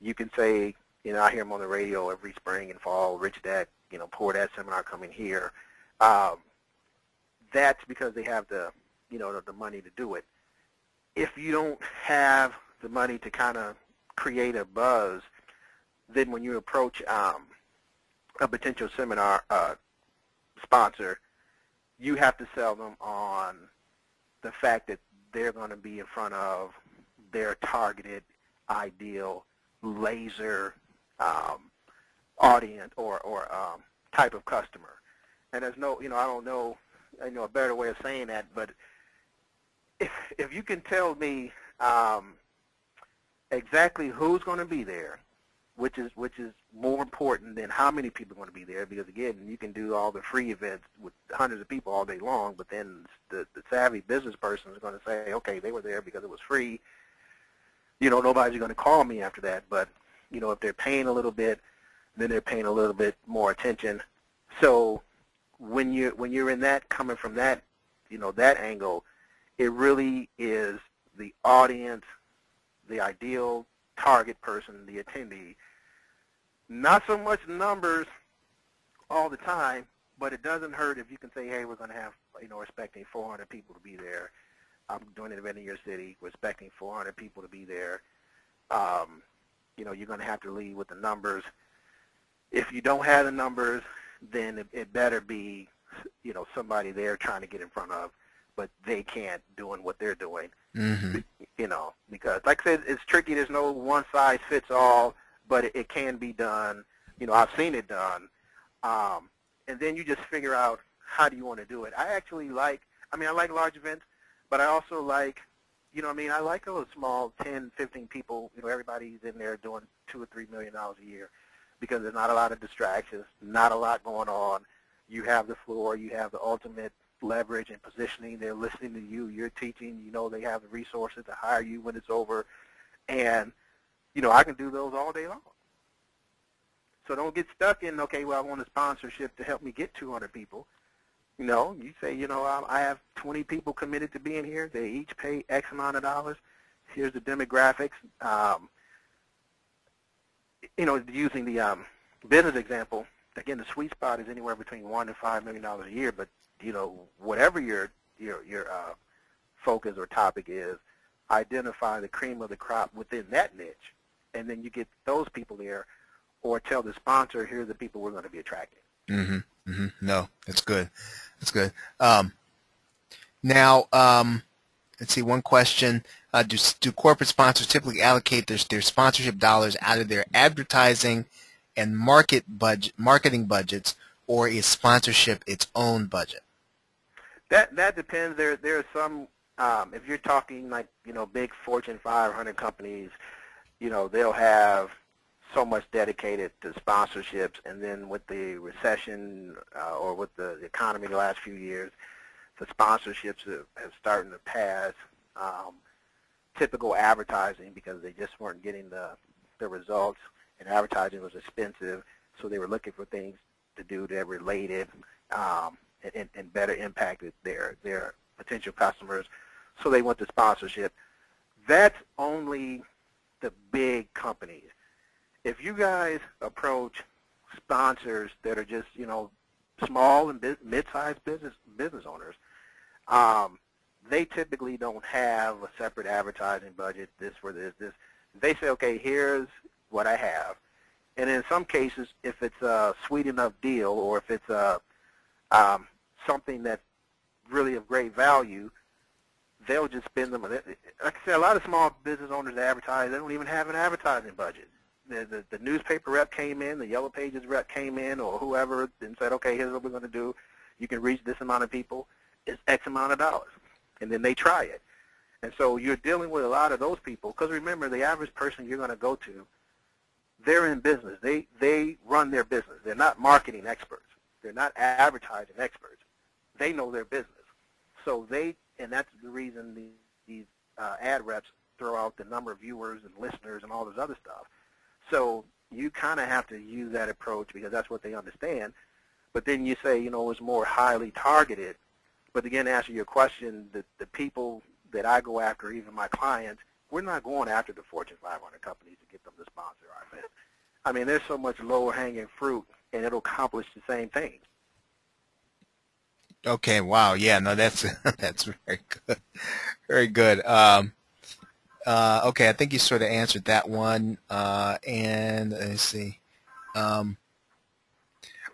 You can say, you know, I hear them on the radio every spring and fall. Rich Dad, you know, Poor Dad seminar coming here um, that's because they have the, you know, the, the money to do it. If you don't have the money to kind of create a buzz, then when you approach um, a potential seminar uh, sponsor, you have to sell them on the fact that they're going to be in front of their targeted, ideal, laser um, audience or, or um, type of customer and there's no, you know, I don't know, you know, a better way of saying that, but if if you can tell me um, exactly who's going to be there, which is which is more important than how many people are going to be there, because again, you can do all the free events with hundreds of people all day long, but then the, the savvy business person is going to say, okay, they were there because it was free. You know, nobody's going to call me after that, but you know, if they're paying a little bit, then they're paying a little bit more attention. So when you're when you're in that coming from that you know that angle, it really is the audience, the ideal target person, the attendee. Not so much numbers all the time, but it doesn't hurt if you can say, hey, we're going to have, you know, expecting 400 people to be there. I'm doing an event in your city. We're expecting 400 people to be there. Um, you know, you're going to have to lead with the numbers. If you don't have the numbers, then it, it better be, you know, somebody they're trying to get in front of, but they can't doing what they're doing. Mm-hmm. You know, because like I said, it's tricky. There's no one size fits all, but it, it can be done. You know, I've seen it done. Um, and then you just figure out how do you want to do it. I actually like, I mean, I like large events, but I also like, you know, I mean, I like those small 10, 15 people. You know, everybody's in there doing two or three million dollars a year because there's not a lot of distractions, not a lot going on. You have the floor. You have the ultimate leverage and positioning. They're listening to you. You're teaching. You know they have the resources to hire you when it's over. And, you know, I can do those all day long. So don't get stuck in, okay, well, I want a sponsorship to help me get 200 people. You know, you say, you know, I have 20 people committed to being here. They each pay X amount of dollars. Here's the demographics. Um, you know, using the um, business example, again, the sweet spot is anywhere between one and five million dollars a year. But you know, whatever your your your uh, focus or topic is, identify the cream of the crop within that niche, and then you get those people there, or tell the sponsor, here are the people we're going to be attracting. Mm-hmm. Mm-hmm. No, that's good. That's good. Um, now, um, let's see. One question: uh, Do do corporate sponsors typically allocate their their sponsorship dollars out of their advertising and market budget marketing budgets, or is sponsorship its own budget? That that depends. There there are some. Um, if you're talking like you know big Fortune 500 companies, you know they'll have so much dedicated to sponsorships, and then with the recession uh, or with the economy the last few years, the sponsorships have, have started to pass um, typical advertising because they just weren't getting the the results, and advertising was expensive, so they were looking for things to do that related um, and, and better impacted their their potential customers. So they went to sponsorship. That's only the big companies if you guys approach sponsors that are just, you know, small and mid-sized business business owners, um, they typically don't have a separate advertising budget. This for this, this. They say, okay, here's what I have, and in some cases, if it's a sweet enough deal or if it's a um, something that's really of great value, they'll just spend them. Like I said, a lot of small business owners advertise. They don't even have an advertising budget the, the, the newspaper rep came in, the Yellow Pages rep came in, or whoever, and said, okay, here's what we're going to do. You can reach this amount of people. It's X amount of dollars. And then they try it. And so you're dealing with a lot of those people, because remember, the average person you're going to go to, they're in business. They, they run their business. They're not marketing experts. They're not advertising experts. They know their business. So they, and that's the reason these, these uh, ad reps throw out the number of viewers and listeners and all this other stuff so you kind of have to use that approach because that's what they understand. But then you say, you know, it's more highly targeted. But again, to answer your question, the, the people that I go after, even my clients, we're not going after the Fortune 500 companies to get them to sponsor our event. I mean, there's so much lower hanging fruit, and it'll accomplish the same thing. Okay. Wow. Yeah. No, that's (laughs) that's very good. Very good. Um, uh, okay, I think you sort of answered that one. Uh, and let's see. Um,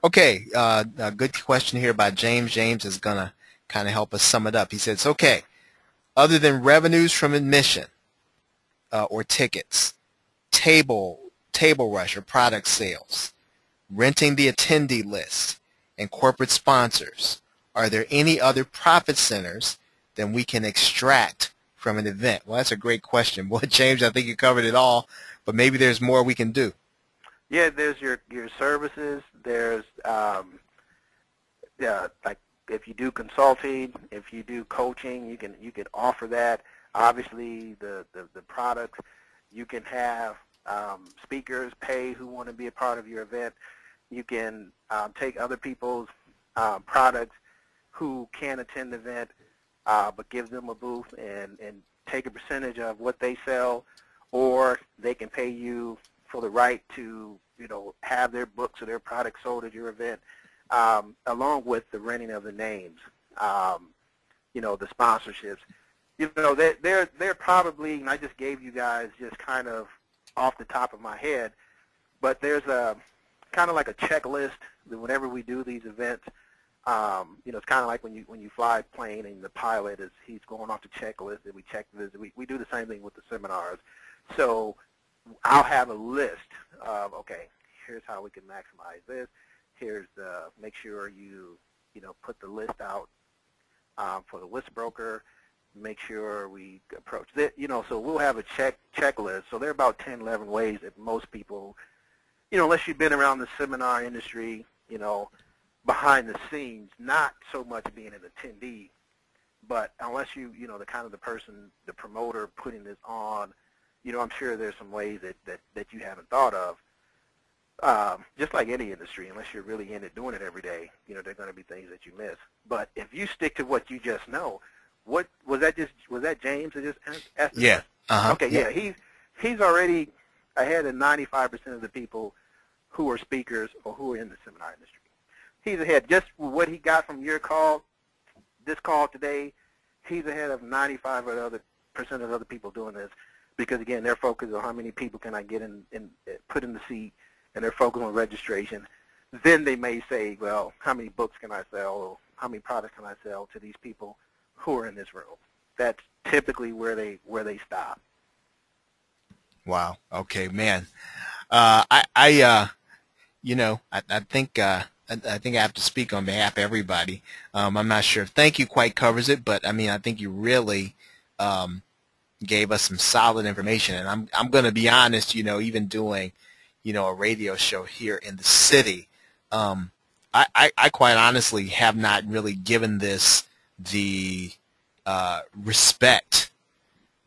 okay, uh, a good question here by James. James is going to kind of help us sum it up. He says, okay, other than revenues from admission uh, or tickets, table, table rush or product sales, renting the attendee list, and corporate sponsors, are there any other profit centers that we can extract from an event? Well, that's a great question. (laughs) Well, James, I think you covered it all, but maybe there's more we can do. Yeah, there's your your services. There's um, yeah, like if you do consulting, if you do coaching, you can you can offer that. Obviously, the the, the products you can have um, speakers pay who want to be a part of your event. You can um, take other people's um, products who can attend the event uh, but give them a booth and, and take a percentage of what they sell, or they can pay you for the right to, you know, have their books or their products sold at your event, um, along with the renting of the names, um, you know, the sponsorships. You know, they're, they're, they're probably, and I just gave you guys just kind of off the top of my head, but there's a kind of like a checklist that whenever we do these events, um, you know, it's kind of like when you when you fly a plane and the pilot is he's going off the checklist and we check this. We we do the same thing with the seminars. So I'll have a list of okay, here's how we can maximize this. Here's the make sure you you know put the list out um, for the list broker. Make sure we approach that. You know, so we'll have a check checklist. So there are about 10, 11 ways that most people, you know, unless you've been around the seminar industry, you know, behind the scenes, not so much being an attendee, but unless you, you know, the kind of the person, the promoter putting this on, you know, I'm sure there's some ways that, that, that you haven't thought of. Um, just like any industry, unless you're really in it doing it every day, you know, there are going to be things that you miss. But if you stick to what you just know, what was that? Just was that James that just asked? Yeah. Uh-huh. Okay. Yeah. yeah. He's he's already ahead of 95% of the people who are speakers or who are in the seminar industry. He's ahead. Just what he got from your call, this call today, he's ahead of 95 of the other percent of other people doing this because again, they're focused on how many people can I get in, in put in the seat, and they're focused on registration. Then they may say, well, how many books can I sell, or how many products can I sell to these people who are in this room? That's typically where they where they stop. Wow. Okay, man. Uh, I, I, uh, you know, I, I think, uh, I, think I have to speak on behalf of everybody. Um, I'm not sure if thank you quite covers it, but I mean, I think you really, um, gave us some solid information. And I'm, I'm going to be honest, you know, even doing, you know, a radio show here in the city, um, I, I, I quite honestly have not really given this the, uh, respect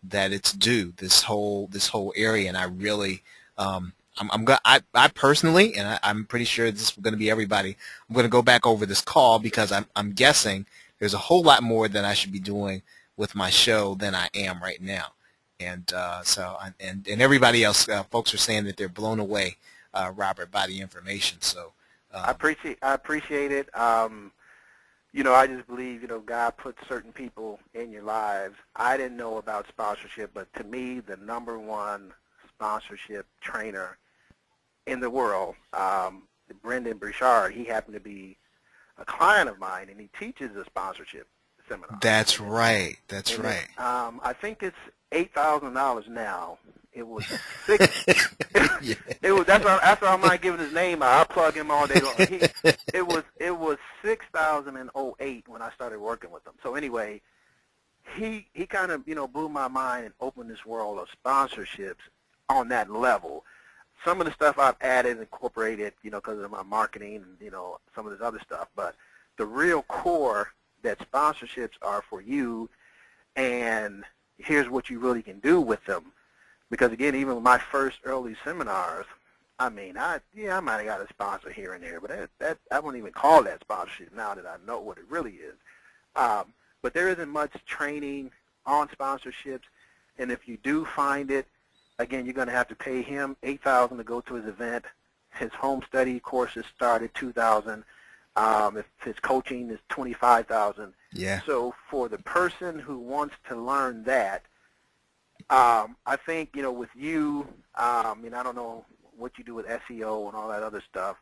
that it's due. This whole this whole area, and I really, um, I'm, I'm going I, I personally, and I, I'm pretty sure this is going to be everybody. I'm going to go back over this call because I'm I'm guessing there's a whole lot more that I should be doing with my show than I am right now. And uh, so, and and everybody else, uh, folks are saying that they're blown away, uh, Robert, by the information. So um, I appreciate I appreciate it. Um, you know, I just believe, you know, God puts certain people in your lives. I didn't know about sponsorship, but to me, the number one sponsorship trainer in the world, um, Brendon Burchard, he happened to be a client of mine, and he teaches a sponsorship seminar. That's right. That's and right. Um, I think it's eight thousand dollars now. It was (laughs) six. yeah. (laughs) It was that's why after I might giving his name, I plug him all day long. He, (laughs) it was it was six thousand and oh eight when I started working with him. So anyway, he he kind of you know blew my mind and opened this world of sponsorships on that level. Some of the stuff I've added and incorporated, you know, because of my marketing and you know some of this other stuff. But the real core that sponsorships are for you, and here's what you really can do with them because again, even with my first early seminars, I mean, I yeah, I might have got a sponsor here and there, but that, that I wouldn't even call that sponsorship now that I know what it really is. Um, but there isn't much training on sponsorships, and if you do find it, again, you're going to have to pay him eight thousand to go to his event. His home study courses start at two thousand. Um, if his coaching is twenty five thousand. Yeah. So for the person who wants to learn that, um, I think you know with you, um, mean, I don't know what you do with SEO and all that other stuff,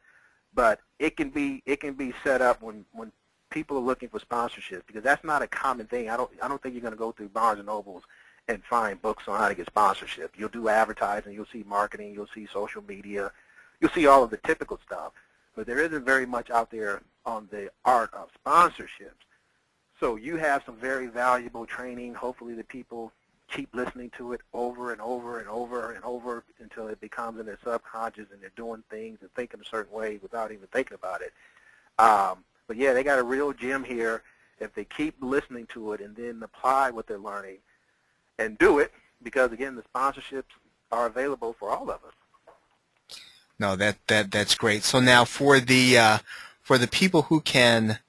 but it can be it can be set up when when people are looking for sponsorships because that's not a common thing. I don't I don't think you're going to go through Barnes and Nobles and find books on how to get sponsorship. You'll do advertising, you'll see marketing, you'll see social media, you'll see all of the typical stuff, but there isn't very much out there on the art of sponsorships. So you have some very valuable training. Hopefully the people keep listening to it over and over and over and over until it becomes in their subconscious and they're doing things and thinking a certain way without even thinking about it. Um, but yeah, they got a real gem here if they keep listening to it and then apply what they're learning and do it because again, the sponsorships are available for all of us. No, that that that's great. So now for the uh, for the people who can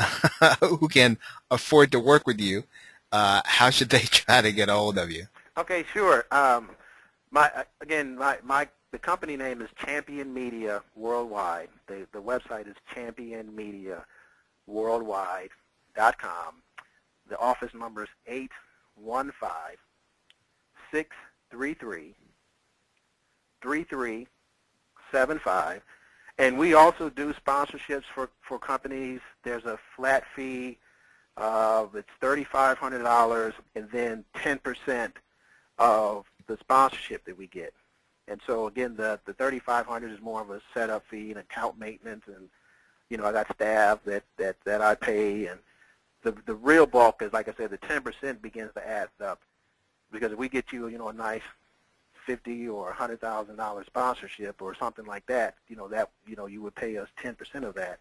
(laughs) who can afford to work with you, uh, how should they (laughs) try to get a hold of you? Okay, sure. Um, my again, my my the company name is Champion Media Worldwide. The the website is championmediaworldwide.com. The office number is eight one five six three three three three seven five. And we also do sponsorships for, for companies. There's a flat fee uh, it's $3,500 and then 10% of the sponsorship that we get. And so again, the the 3,500 is more of a setup fee and account maintenance, and you know I got staff that that that I pay, and the the real bulk is like I said, the 10% begins to add up, because if we get you you know a nice fifty or a hundred thousand dollar sponsorship or something like that, you know that you know you would pay us 10% of that.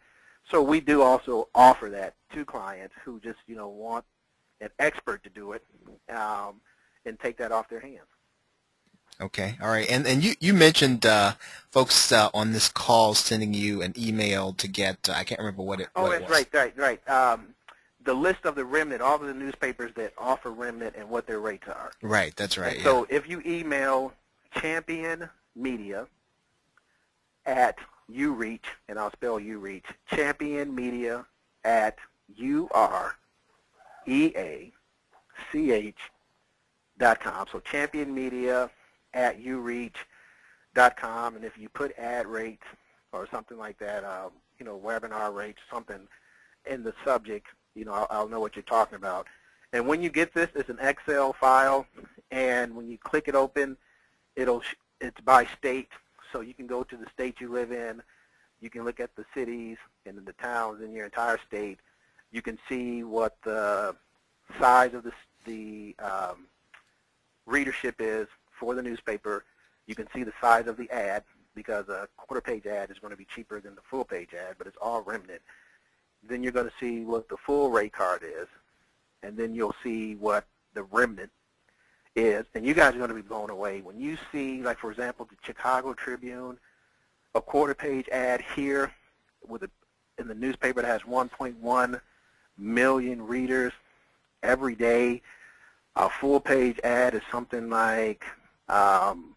So we do also offer that to clients who just you know want an expert to do it um, and take that off their hands. Okay, all right, and and you you mentioned uh, folks uh, on this call sending you an email to get uh, I can't remember what it. Oh, what that's it right, right, right. Um, the list of the remnant, all of the newspapers that offer remnant and what their rates are. Right, that's right. Yeah. So if you email Champion Media at ureach, and I'll spell ureach, champion media at U-R-E-A-C-H dot com. So champion media at ureach dot com, and if you put ad rates or something like that, uh, you know, webinar rates, something in the subject, you know, I'll, I'll know what you're talking about. And when you get this, it's an Excel file, and when you click it open, it'll it's by state, so you can go to the state you live in. You can look at the cities and the towns in your entire state. You can see what the size of the, the um, readership is for the newspaper. You can see the size of the ad because a quarter page ad is going to be cheaper than the full page ad, but it's all remnant. Then you're going to see what the full rate card is, and then you'll see what the remnant is, and you guys are going to be blown away. When you see, like for example, the Chicago Tribune, a quarter page ad here with a, in the newspaper that has 1.1 million readers every day. A full page ad is something like, um,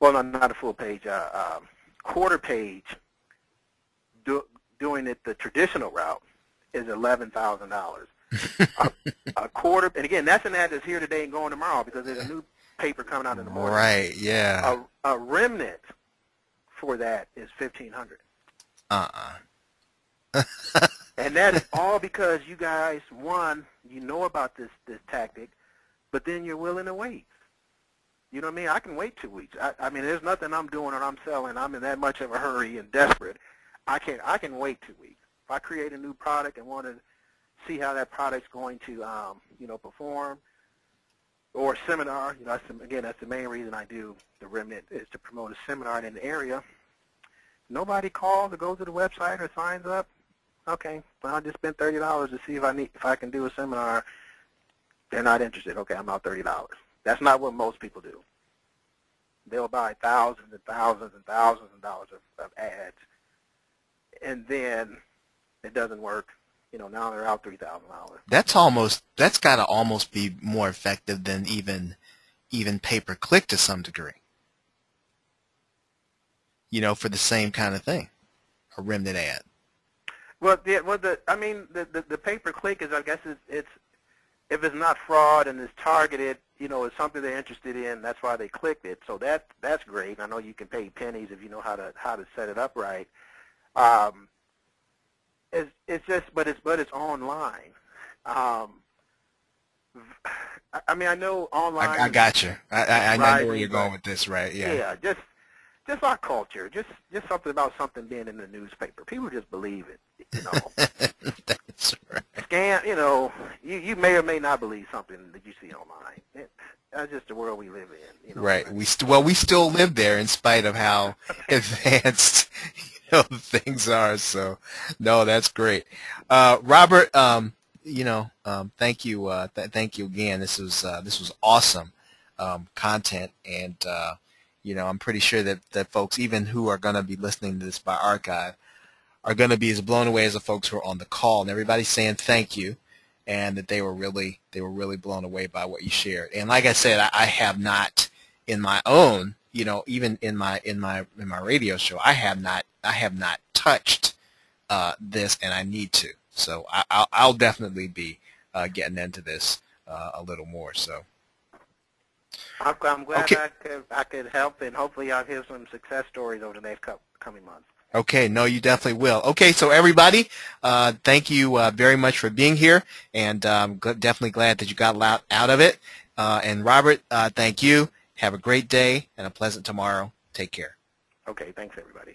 well, not, not a full page, uh, uh, quarter page doing it the traditional route is $11,000 (laughs) a, a, quarter, and again, that's an ad that's here today and going tomorrow because there's a new paper coming out in the morning. Right. Yeah. A, a remnant for that is fifteen hundred. Uh-uh. (laughs) and that's all because you guys, one, you know about this this tactic, but then you're willing to wait. You know what I mean? I can wait two weeks. I, I mean, there's nothing I'm doing or I'm selling. I'm in that much of a hurry and desperate. I can I can wait two weeks. If I create a new product and want to see how that product's going to, um, you know, perform. Or seminar, you know, that's, again, that's the main reason I do the remnant is to promote a seminar in the area. Nobody calls or goes to the website or signs up. Okay, well, I just spent thirty dollars to see if I need if I can do a seminar. They're not interested. Okay, I'm out thirty dollars. That's not what most people do. They'll buy thousands and thousands and thousands of dollars of, of ads, and then it doesn't work you know, now they're out three thousand dollars. That's almost that's got to almost be more effective than even even pay per click to some degree. You know, for the same kind of thing, a remnant ad. Well, the, well, the I mean, the the, the pay per click is, I guess, it's, it's if it's not fraud and it's targeted, you know, it's something they're interested in. That's why they clicked it. So that that's great. I know you can pay pennies if you know how to how to set it up right. Um, it's it's just but it's but it's online. Um, I mean, I know online. I, I got you. I, I, I know where you're going with this, right? Yeah. Yeah, just just our culture, just just something about something being in the newspaper. People just believe it, you know. (laughs) That's right. Scam, you know, you you may or may not believe something that you see online. It, that's just the world we live in. You know, right. We st- well, we still live there in spite of how (laughs) advanced (laughs) know, things are. So, no, that's great. Uh, Robert, um, you know, um, thank you, uh, th- thank you again. This was uh, this was awesome um, content, and uh, you know, I'm pretty sure that that folks, even who are going to be listening to this by archive, are going to be as blown away as the folks who are on the call. And everybody's saying thank you, and that they were really they were really blown away by what you shared. And like I said, I, I have not in my own you know, even in my in my in my radio show, I have not I have not touched uh, this, and I need to. So I, will I'll definitely be uh, getting into this uh, a little more. So. I'm, I'm glad okay. I could I could help, and hopefully I'll hear some success stories over the next couple, coming months. Okay, no, you definitely will. Okay, so everybody, uh, thank you uh, very much for being here, and I'm um, definitely glad that you got out of it. Uh, and Robert, uh, thank you. Have a great day and a pleasant tomorrow. Take care. Okay, thanks everybody.